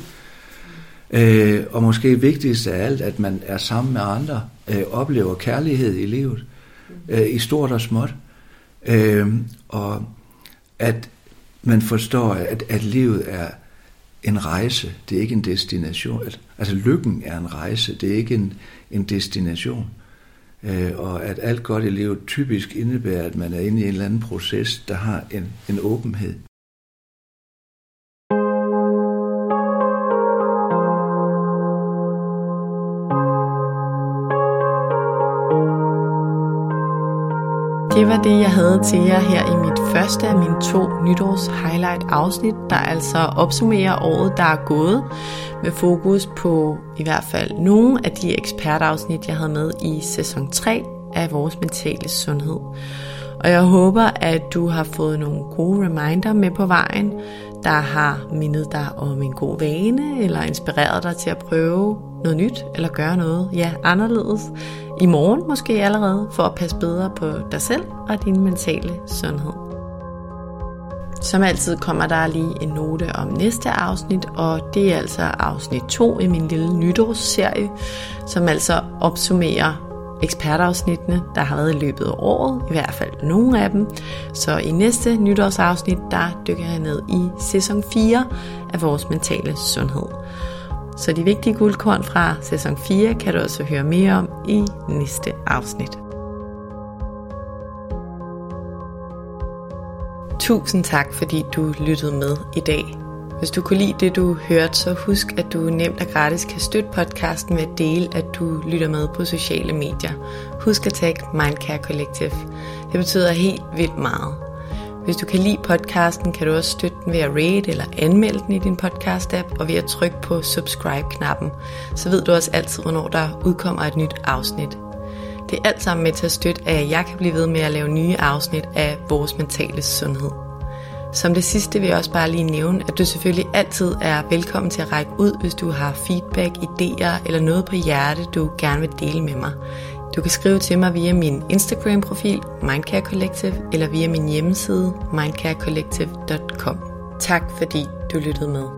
Speaker 15: Øh, og måske vigtigst af alt, at man er sammen med andre, øh, oplever kærlighed i livet, øh, i stort og småt. Øh, og at man forstår, at, at livet er en rejse, det er ikke en destination. Altså lykken er en rejse, det er ikke en, en destination. Øh, og at alt godt i livet typisk indebærer, at man er inde i en eller anden proces, der har en, en åbenhed.
Speaker 1: Det var det, jeg havde til jer her i mit første af mine to nytårs highlight afsnit, der altså opsummerer året, der er gået, med fokus på i hvert fald nogle af de ekspertafsnit, jeg havde med i sæson 3 af vores mentale sundhed. Og jeg håber, at du har fået nogle gode reminder med på vejen, der har mindet dig om en god vane, eller inspireret dig til at prøve noget nyt, eller gøre noget, ja, anderledes, i morgen måske allerede, for at passe bedre på dig selv og din mentale sundhed. Som altid kommer der lige en note om næste afsnit, og det er altså afsnit 2 i min lille nytårsserie, som altså opsummerer ekspertafsnittene, der har været i løbet af året, i hvert fald nogle af dem. Så i næste nytårsafsnit, der dykker jeg ned i sæson 4 af vores mentale sundhed. Så de vigtige guldkorn fra sæson 4 kan du også høre mere om i næste afsnit. Tusind tak, fordi du lyttede med i dag. Hvis du kunne lide det, du hørte, så husk, at du nemt og gratis kan støtte podcasten ved at dele, at du lytter med på sociale medier. Husk at tagge Mindcare Collective. Det betyder helt vildt meget. Hvis du kan lide podcasten, kan du også støtte den ved at rate eller anmelde den i din podcast-app og ved at trykke på subscribe-knappen. Så ved du også altid, hvornår der udkommer et nyt afsnit. Det er alt sammen med til at støtte, at jeg kan blive ved med at lave nye afsnit af vores mentale sundhed. Som det sidste vil jeg også bare lige nævne, at du selvfølgelig altid er velkommen til at række ud, hvis du har feedback, idéer eller noget på hjerte, du gerne vil dele med mig. Du kan skrive til mig via min Instagram-profil, Mindcare Collective, eller via min hjemmeside, mindcarecollective.com. Tak fordi du lyttede med.